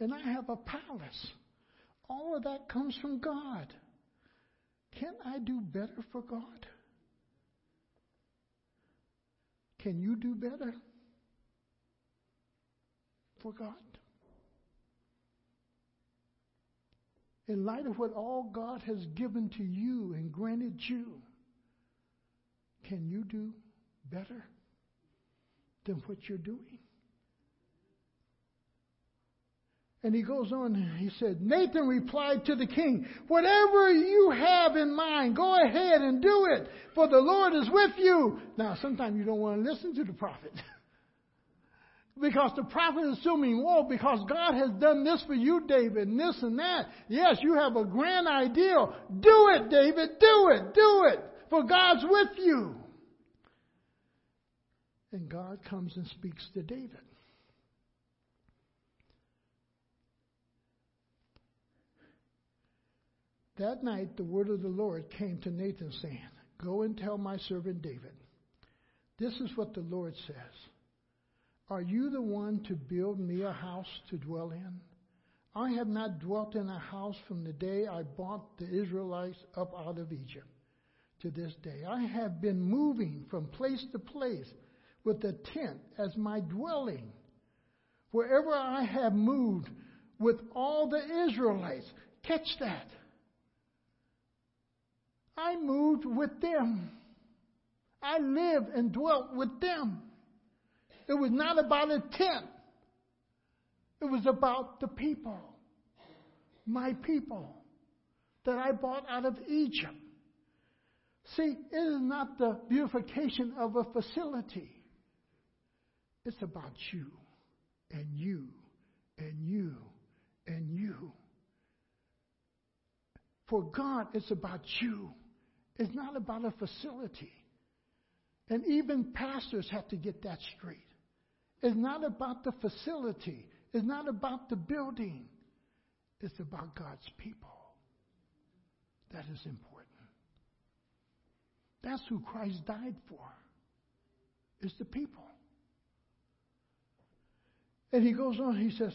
And I have a palace. All of that comes from God. Can I do better for God? Can you do better? For God? In light of what all God has given to you and granted you, can you do better than what you're doing? And he goes on, he said, Nathan replied to the king, Whatever you have in mind, go ahead and do it, for the Lord is with you. Now, sometimes you don't want to listen to the prophet. Because the prophet is assuming, well, because God has done this for you, David, and this and that. Yes, you have a grand ideal. Do it, David. Do it. Do it. For God's with you. And God comes and speaks to David. That night, the word of the Lord came to Nathan, saying, Go and tell my servant David, this is what the Lord says. Are you the one to build me a house to dwell in? I have not dwelt in a house from the day I brought the Israelites up out of Egypt to this day. I have been moving from place to place with a tent as my dwelling. Wherever I have moved with all the Israelites, catch that. I moved with them. I lived and dwelt with them. It was not about a tent. It was about the people. My people that I brought out of Egypt. See, it is not the beautification of a facility. It's about you and you and you and you. For God, it's about you. It's not about a facility. And even pastors have to get that straight. It's not about the facility. It's not about the building. It's about God's people. That is important. That's who Christ died for. Is the people. And he goes on, he says,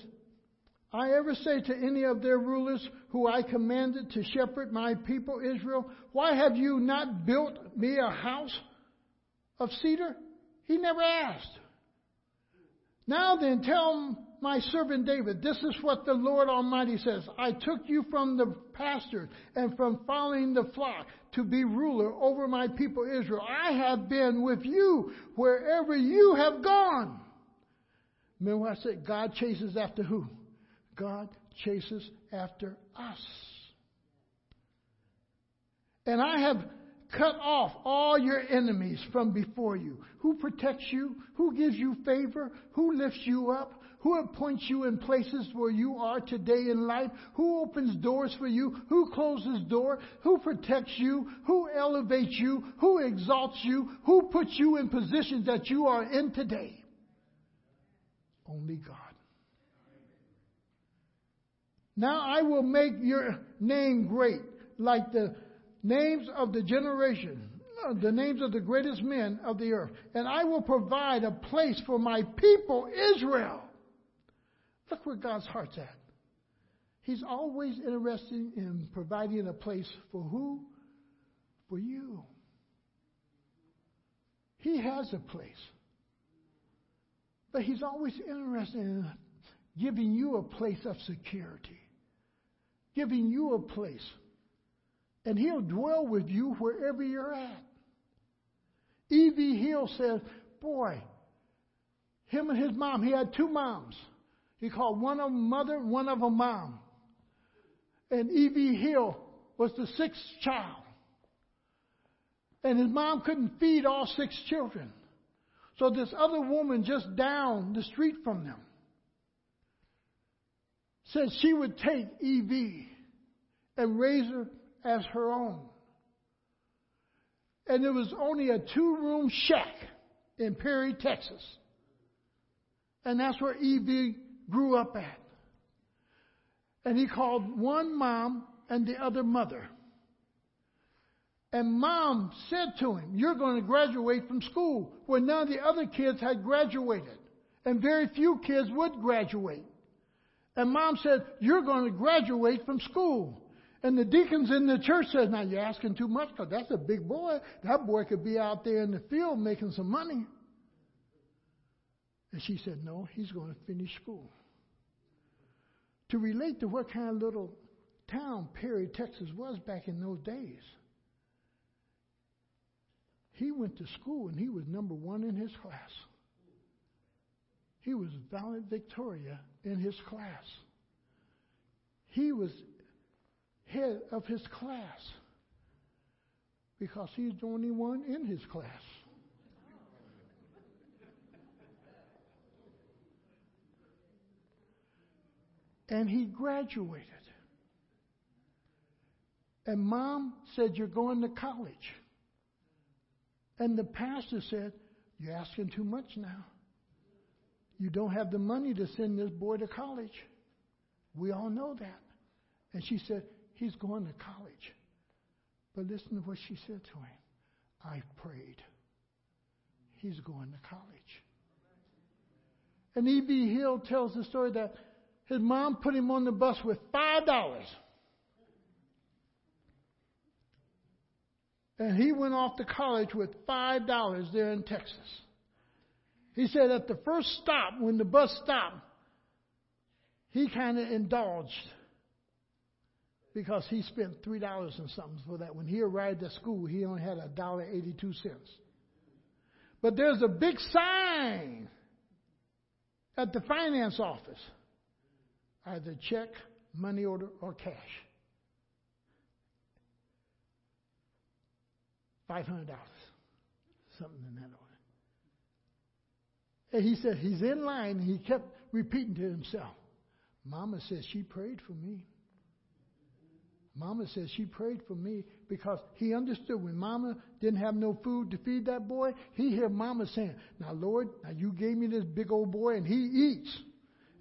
I ever say to any of their rulers who I commanded to shepherd my people Israel, Why have you not built me a house of cedar? He never asked. Now then, tell my servant David, this is what the Lord Almighty says. I took you from the pasture and from following the flock to be ruler over my people Israel. I have been with you wherever you have gone. Remember what I said? God chases after who? God chases after us. And I have cut off all your enemies from before you? Who protects you? Who gives you favor? Who lifts you up? Who appoints you in places where you are today in life? Who opens doors for you? Who closes door? Who protects you? Who elevates you? Who exalts you? Who puts you in positions that you are in today? Only God. Now I will make your name great, like the names of the generation, uh, the names of the greatest men of the earth. And I will provide a place for my people, Israel. Look where God's heart's at. He's always interested in providing a place for who? For you. He has a place. But He's always interested in giving you a place of security, giving you a place. And He'll dwell with you wherever you're at. E.V. Hill says, Boy, him and his mom, he had two moms. He called one of them mother, one of them mom. And E.V. Hill was the sixth child. And his mom couldn't feed all six children. So this other woman just down the street from them said she would take E.V. and raise her as her own. And it was only a two room shack in Perry, Texas. And that's where E.V grew up at. And he called one mom and the other mother. And mom said to him, You're going to graduate from school. When none of the other kids had graduated. And very few kids would graduate. And mom said, You're going to graduate from school. And the deacons in the church said, Now you're asking too much because that's a big boy. That boy could be out there in the field making some money. And she said, No, he's going to finish school. To relate to what kind of little town Perry, Texas was back in those days, he went to school and he was number one in his class. He was valedictoria in his class. He was head of his class because he's the only one in his class. and he graduated. And mom said, You're going to college. And the pastor said, You're asking too much now. You don't have the money to send this boy to college. We all know that. And she said, He's going to college. But listen to what she said to him I've prayed. He's going to college. And E.V. Hill tells the story that his mom put him on the bus with $5. And he went off to college with $5 there in Texas. He said at the first stop, when the bus stopped, he kind of indulged because he spent three dollars and something for that. When he arrived at school, he only had a dollar eighty-two cents. But there's a big sign at the finance office either check, money order, or cash. $500, something in that order. And he said he's in line, and he kept repeating to himself, Mama says she prayed for me. Mama says she prayed for me because he understood when Mama didn't have no food to feed that boy, he heard Mama saying, Now, Lord, now you gave me this big old boy and he eats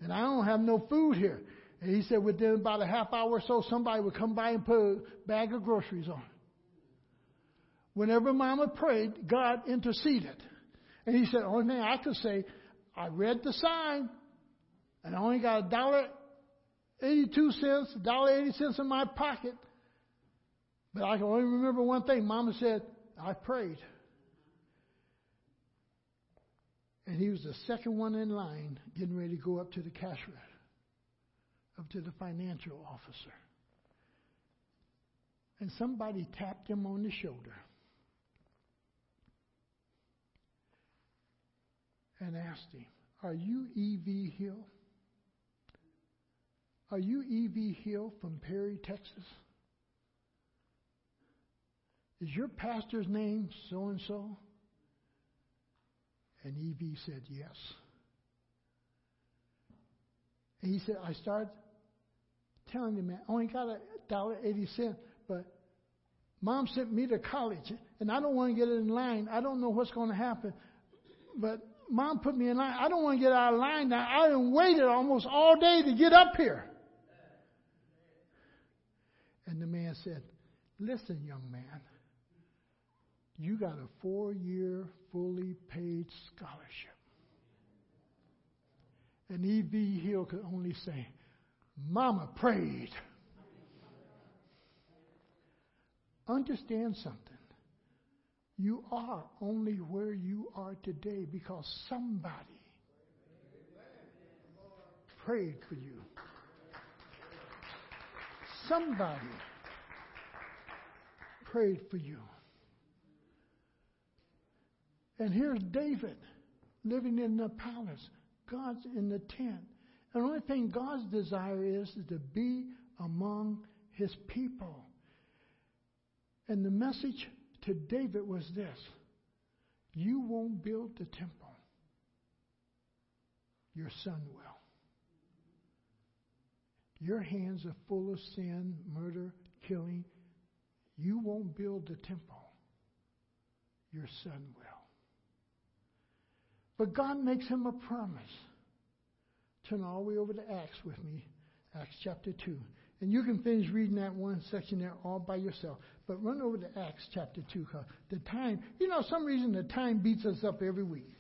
and I don't have no food here. And he said within about a half hour or so, somebody would come by and put a bag of groceries on. Whenever Mama prayed, God interceded. And he said, oh, only thing I could say, I read the sign, and I only got a dollar eighty-two cents, a dollar eighty cents in my pocket. But I can only remember one thing. Mama said, I prayed. And he was the second one in line getting ready to go up to the cash register, up to the financial officer. And somebody tapped him on the shoulder and asked him, Are you E.V. Hill? Are you E.V. Hill from Perry, Texas? Is your pastor's name so and so? And EV said, Yes. And he said, I started telling him, man, I only got a dollar eighty cent, but mom sent me to college, and I don't want to get in line. I don't know what's going to happen, but mom put me in line. I don't want to get out of line now. I have waited almost all day to get up here. And the man said, Listen, young man, you got a four year, fully paid scholarship. And E.V. Hill could only say, Mama prayed. Understand something. You are only where you are today because somebody prayed for you. Somebody prayed for you. And here's David living in the palace. God's in the tent. And the only thing God's desire is, is to be among his people. And the message to David was this You won't build the temple, your son will. Your hands are full of sin, murder, killing. You won't build the temple, your son will. But God makes him a promise. Turn all the way over to Acts with me, Acts chapter 2. And you can finish reading that one section there all by yourself. But run over to Acts chapter 2 because the time, you know, some reason the time beats us up every week.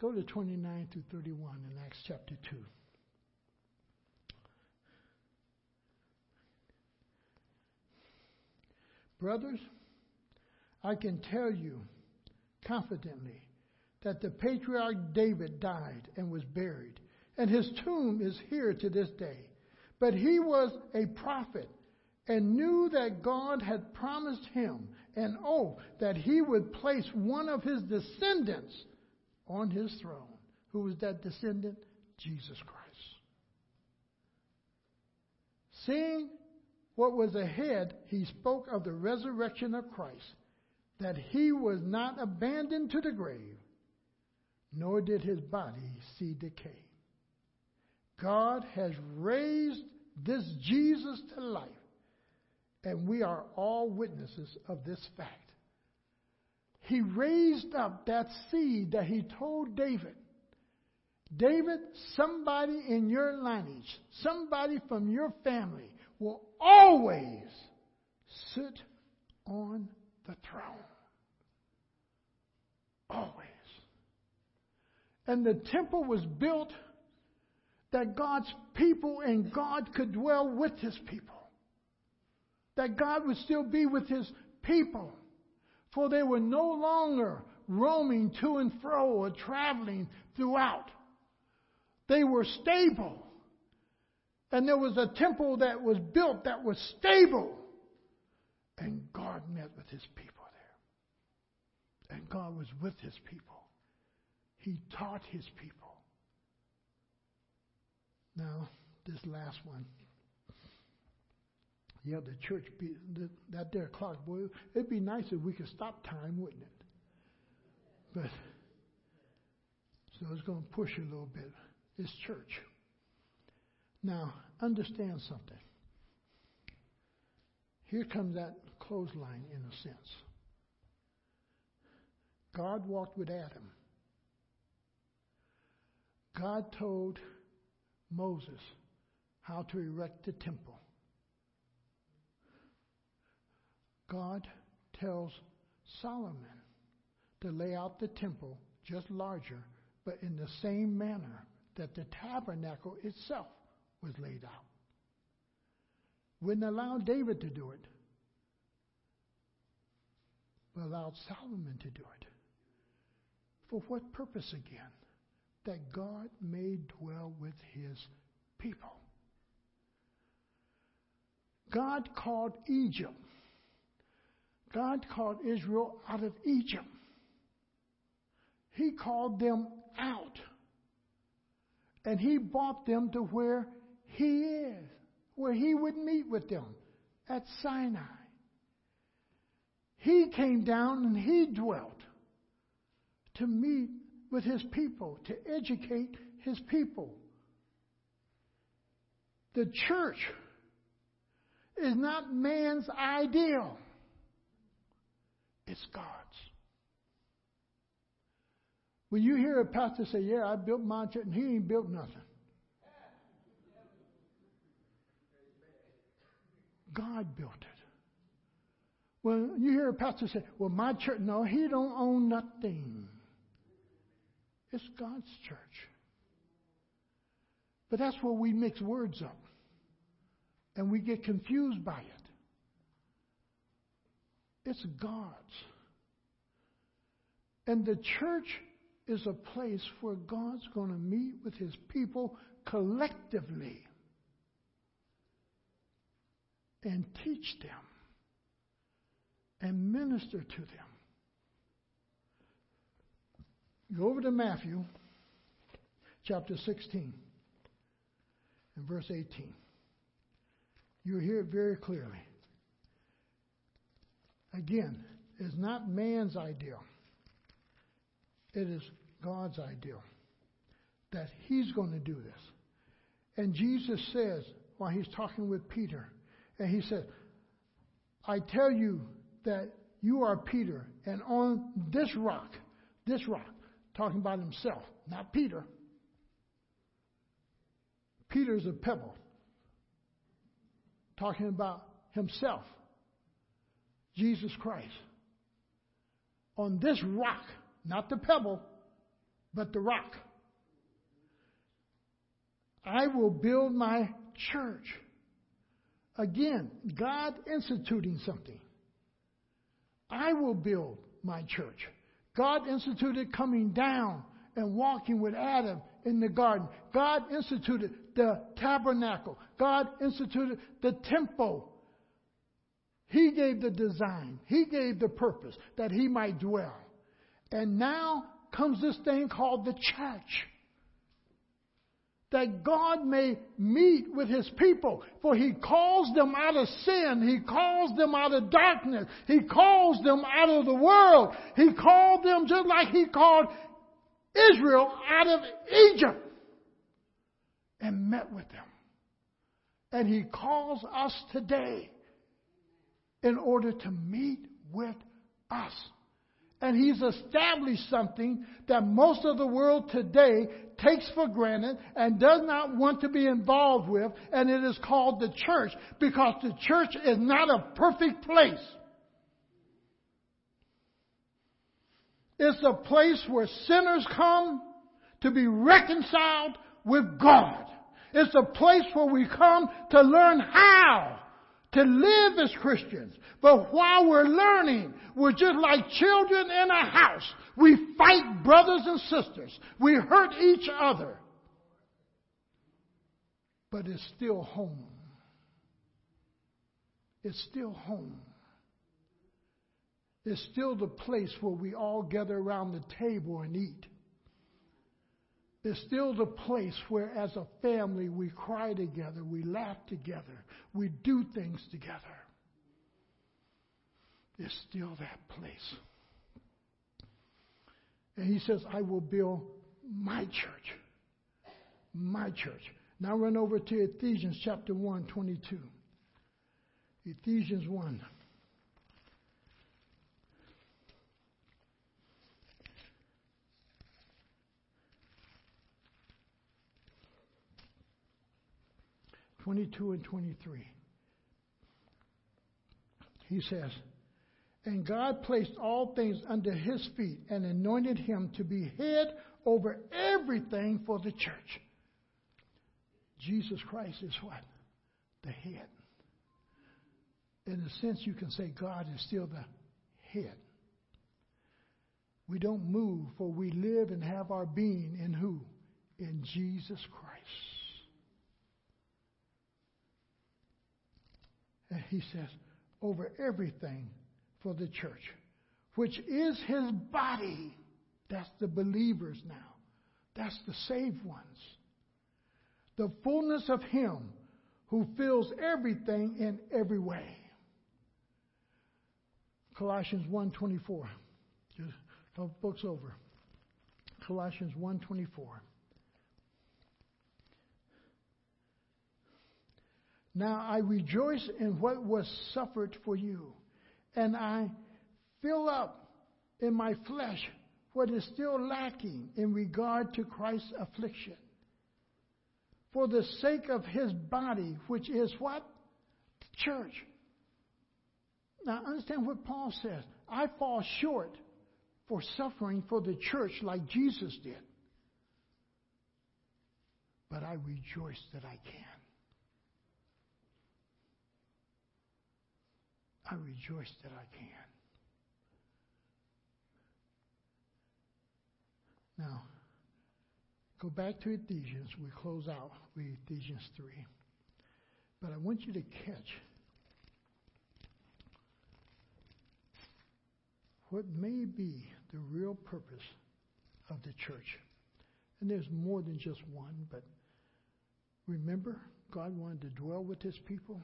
Go to 29 through 31 in Acts chapter 2. Brothers, I can tell you confidently that the patriarch David died and was buried, and his tomb is here to this day. But he was a prophet and knew that God had promised him an oath that he would place one of his descendants on his throne. Who was that descendant? Jesus Christ. Seeing what was ahead, he spoke of the resurrection of Christ, that he was not abandoned to the grave, nor did his body see decay. God has raised this Jesus to life, and we are all witnesses of this fact. He raised up that seed that he told David. David, somebody in your lineage, somebody from your family will always sit on the throne. Always. And the temple was built that God's people and God could dwell with his people. That God would still be with his people. For they were no longer roaming to and fro or traveling throughout. They were stable. And there was a temple that was built that was stable. And God met with his people there. And God was with his people. He taught his people. Now, this last one. Yeah, the church, be, the, that there clock, boy, it'd be nice if we could stop time, wouldn't it? But, so it's going to push a little bit. It's church. Now, understand something. Here comes that clothesline, in a sense. God walked with Adam. God told Moses how to erect the temple. God tells Solomon to lay out the temple just larger, but in the same manner that the tabernacle itself was laid out. Wouldn't allow David to do it, but allowed Solomon to do it. For what purpose again? That God may dwell with his people. God called Egypt. God called Israel out of Egypt. He called them out. And he brought them to where he is, where he would meet with them. at Sinai. He came down and he dwelt to meet with his people, to educate his people. The church is not man's ideal, it's God's. When you hear a pastor say, Yeah, I built my church, and he ain't built nothing. God built it. When you hear a pastor say, Well, my church, no, he don't own nothing. It's God's church. But that's where we mix words up. And we get confused by it. It's God's. And the church is a place where God's going to meet with his people collectively and teach them and minister to them. Go over to Matthew chapter 16 and verse 18. You hear it very clearly. Again, it's not man's ideal. It is God's ideal that He's going to do this. And Jesus says, while He's talking with Peter, and He said, I tell you that you are Peter, and on this rock, this rock, talking about himself, not Peter. Peter's a pebble, talking about himself, Jesus Christ. On this rock, not the pebble, but the rock, I will build my church. Again, God instituting something. I will build my church. God instituted coming down and walking with Adam in the garden. God instituted the tabernacle. God instituted the temple. He gave the design. He gave the purpose that he might dwell. And now comes this thing called the church that God may meet with his people. For he calls them out of sin. He calls them out of darkness. He calls them out of the world. He called them just like he called Israel out of Egypt and met with them. And he calls us today in order to meet with us. And he's established something that most of the world today takes for granted and does not want to be involved with, and it is called the church because the church is not a perfect place. It's a place where sinners come to be reconciled with God. It's a place where we come to learn how to live as Christians. But while we're learning, we're just like children in a house. We fight brothers and sisters. We hurt each other. But it's still home. It's still home. It's still the place where we all gather around the table and eat. It's still the place where, as a family, we cry together, we laugh together, we do things together. It's still that place. And he says, I will build my church. My church. Now run over to Ephesians chapter 1, 22. Ephesians 1. 22 and 23. He says, And God placed all things under his feet and anointed him to be head over everything for the church. Jesus Christ is what? The head. In a sense, you can say God is still the head. We don't move, for we live and have our being in who? In Jesus Christ. And he says, over everything for the church, which is his body. That's the believers now. That's the saved ones. The fullness of him who fills everything in every way. Colossians 1:24. Just book's over. Colossians 1:24. Now I rejoice in what was suffered for you, and I fill up in my flesh what is still lacking in regard to Christ's affliction. For the sake of his body, which is what? The church. Now understand what Paul says. I fall short for suffering for the church like Jesus did. But I rejoice that I can. I rejoice that I can. Now, go back to Ephesians. We close out with Ephesians 3. But I want you to catch what may be the real purpose of the church. And there's more than just one, but remember, God wanted to dwell with his people.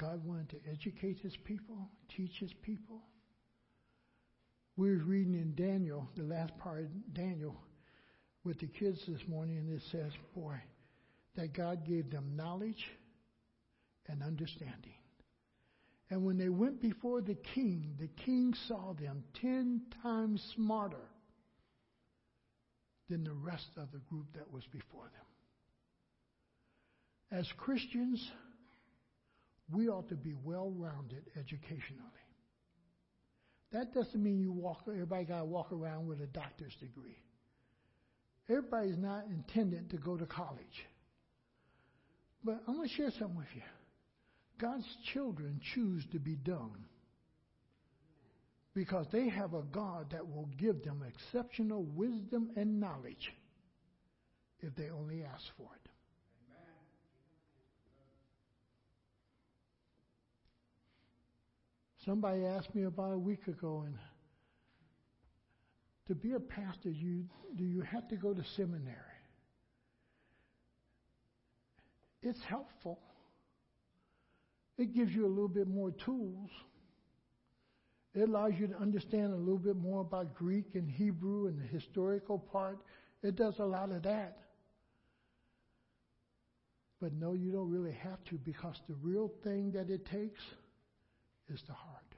God wanted to educate his people, teach his people. We were reading in Daniel, the last part of Daniel, with the kids this morning, and it says, boy, that God gave them knowledge and understanding. And when they went before the king, the king saw them ten times smarter than the rest of the group that was before them. As Christians, we ought to be well rounded educationally. That doesn't mean you walk, everybody got to walk around with a doctor's degree. Everybody's not intended to go to college. But I'm going to share something with you. God's children choose to be dumb because they have a God that will give them exceptional wisdom and knowledge if they only ask for it. Somebody asked me about a week ago, and to be a pastor, you do you have to go to seminary? It's helpful. It gives you a little bit more tools. It allows you to understand a little bit more about Greek and Hebrew and the historical part. It does a lot of that. But no, you don't really have to because the real thing that it takes is the heart.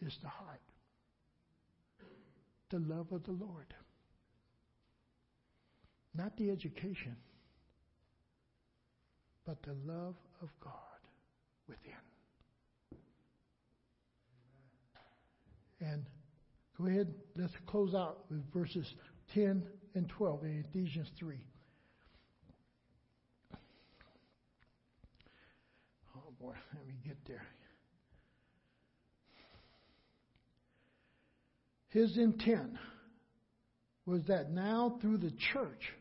Is the heart. The love of the Lord. Not the education, but the love of God within. And go ahead, let's close out with verses 10 and 12 in Ephesians 3. Boy, let me get there. His intent was that now through the church,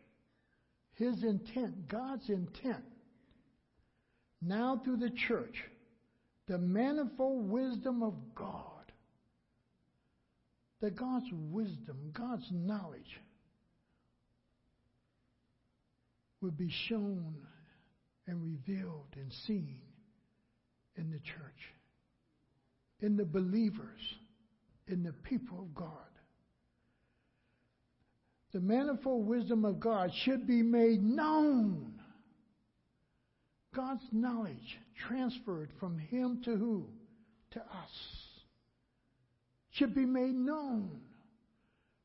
his intent, God's intent, now through the church, the manifold wisdom of God, that God's wisdom, God's knowledge would be shown and revealed and seen in the church, in the believers, in the people of God. The manifold wisdom of God should be made known. God's knowledge transferred from Him to who? To us. Should be made known.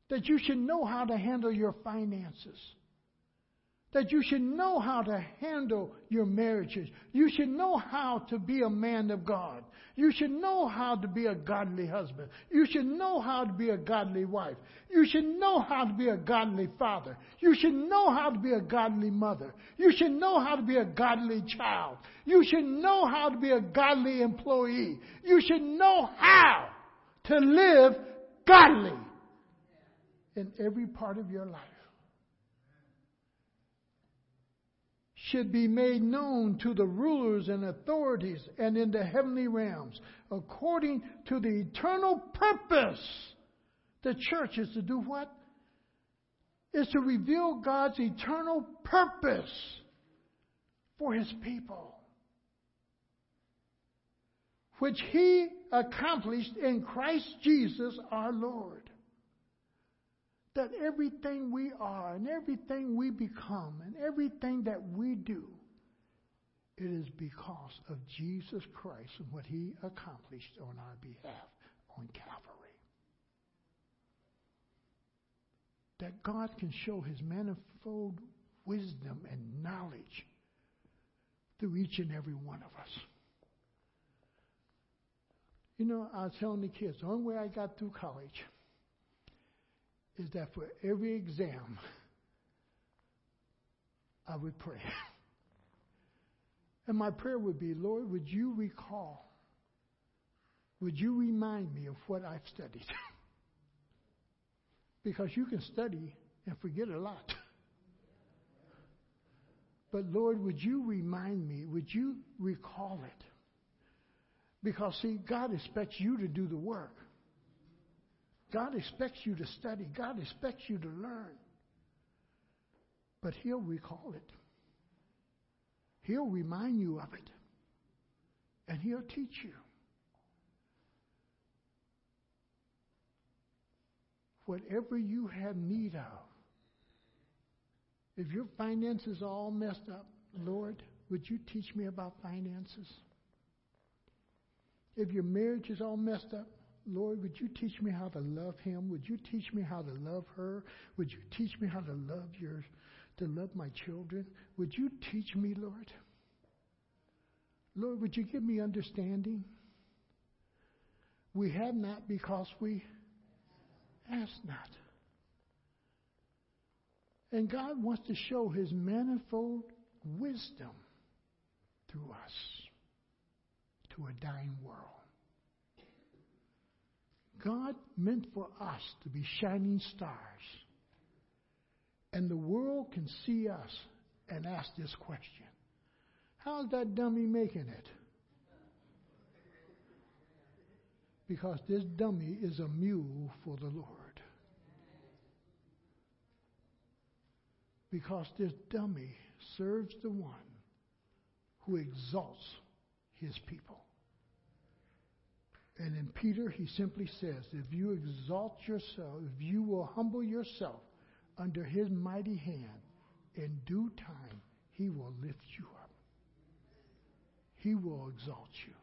That you should know how to handle your finances that you should know how to handle your marriages. You should know how to be a man of God. You should know how to be a godly husband. You should know how to be a godly wife. You should know how to be a godly father. You should know how to be a godly mother. You should know how to be a godly child. You should know how to be a godly employee. You should know how to live godly in every part of your life. Should be made known to the rulers and authorities and in the heavenly realms according to the eternal purpose. The church is to do what? is to reveal God's eternal purpose for his people, which he accomplished in Christ Jesus our Lord. That everything we are and everything we become and everything that we do, it is because of Jesus Christ and what he accomplished on our behalf on Calvary. that God can show his manifold wisdom and knowledge through each and every one of us. You know, I was telling the kids, the only way I got through college is that for every exam, I would pray. and my prayer would be, Lord, would you recall? Would you remind me of what I've studied? Because you can study and forget a lot. But Lord, would you remind me? Would you recall it? Because, see, God expects you to do the work. God expects you to study. God expects you to learn. But He'll recall it. He'll remind you of it. And He'll teach you. whatever you have need of. If your finances are all messed up, Lord, would you teach me about finances? If your marriage is all messed up, Lord, would you teach me how to love him? Would you teach me how to love her? Would you teach me how to love your to love my children? Would you teach me, Lord? Lord, would you give me understanding? We have not because we ask not. And God wants to show his manifold wisdom through us to a dying world. God meant for us to be shining stars. And the world can see us and ask this question How's that dummy making it? Because this dummy is a mule for the Lord. because this dummy serves the one who exalts his people. And in Peter, he simply says, if you exalt yourself, if you will humble yourself under his mighty hand, in due time, he will lift you up. He will exalt you.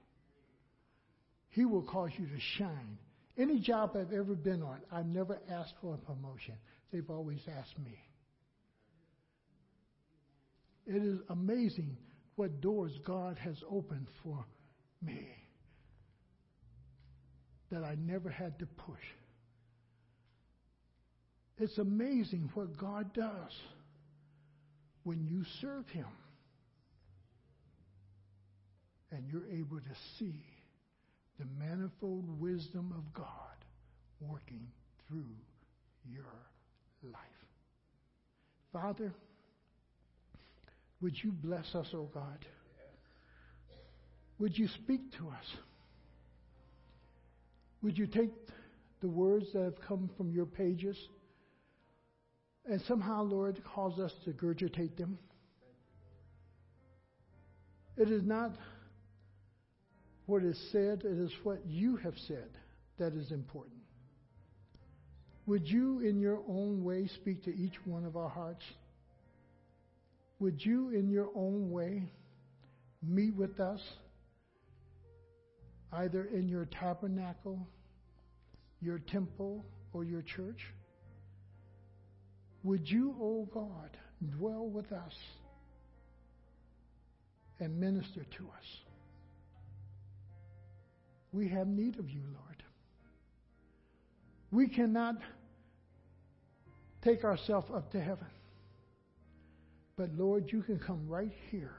He will cause you to shine. Any job I've ever been on, I've never asked for a promotion. They've always asked me. It is amazing what doors God has opened for me that I never had to push. It's amazing what God does when you serve Him and you're able to see the manifold wisdom of God working through your life. Father, would you bless us, O oh God? Would you speak to us? Would you take the words that have come from your pages and somehow, Lord, cause us to gurgitate them? It is not what is said, it is what you have said that is important. Would you, in your own way, speak to each one of our hearts? would you, in your own way, meet with us, either in your tabernacle, your temple, or your church? Would you, O oh God, dwell with us and minister to us? We have need of you, Lord. We cannot take ourselves up to heaven. But Lord, you can come right here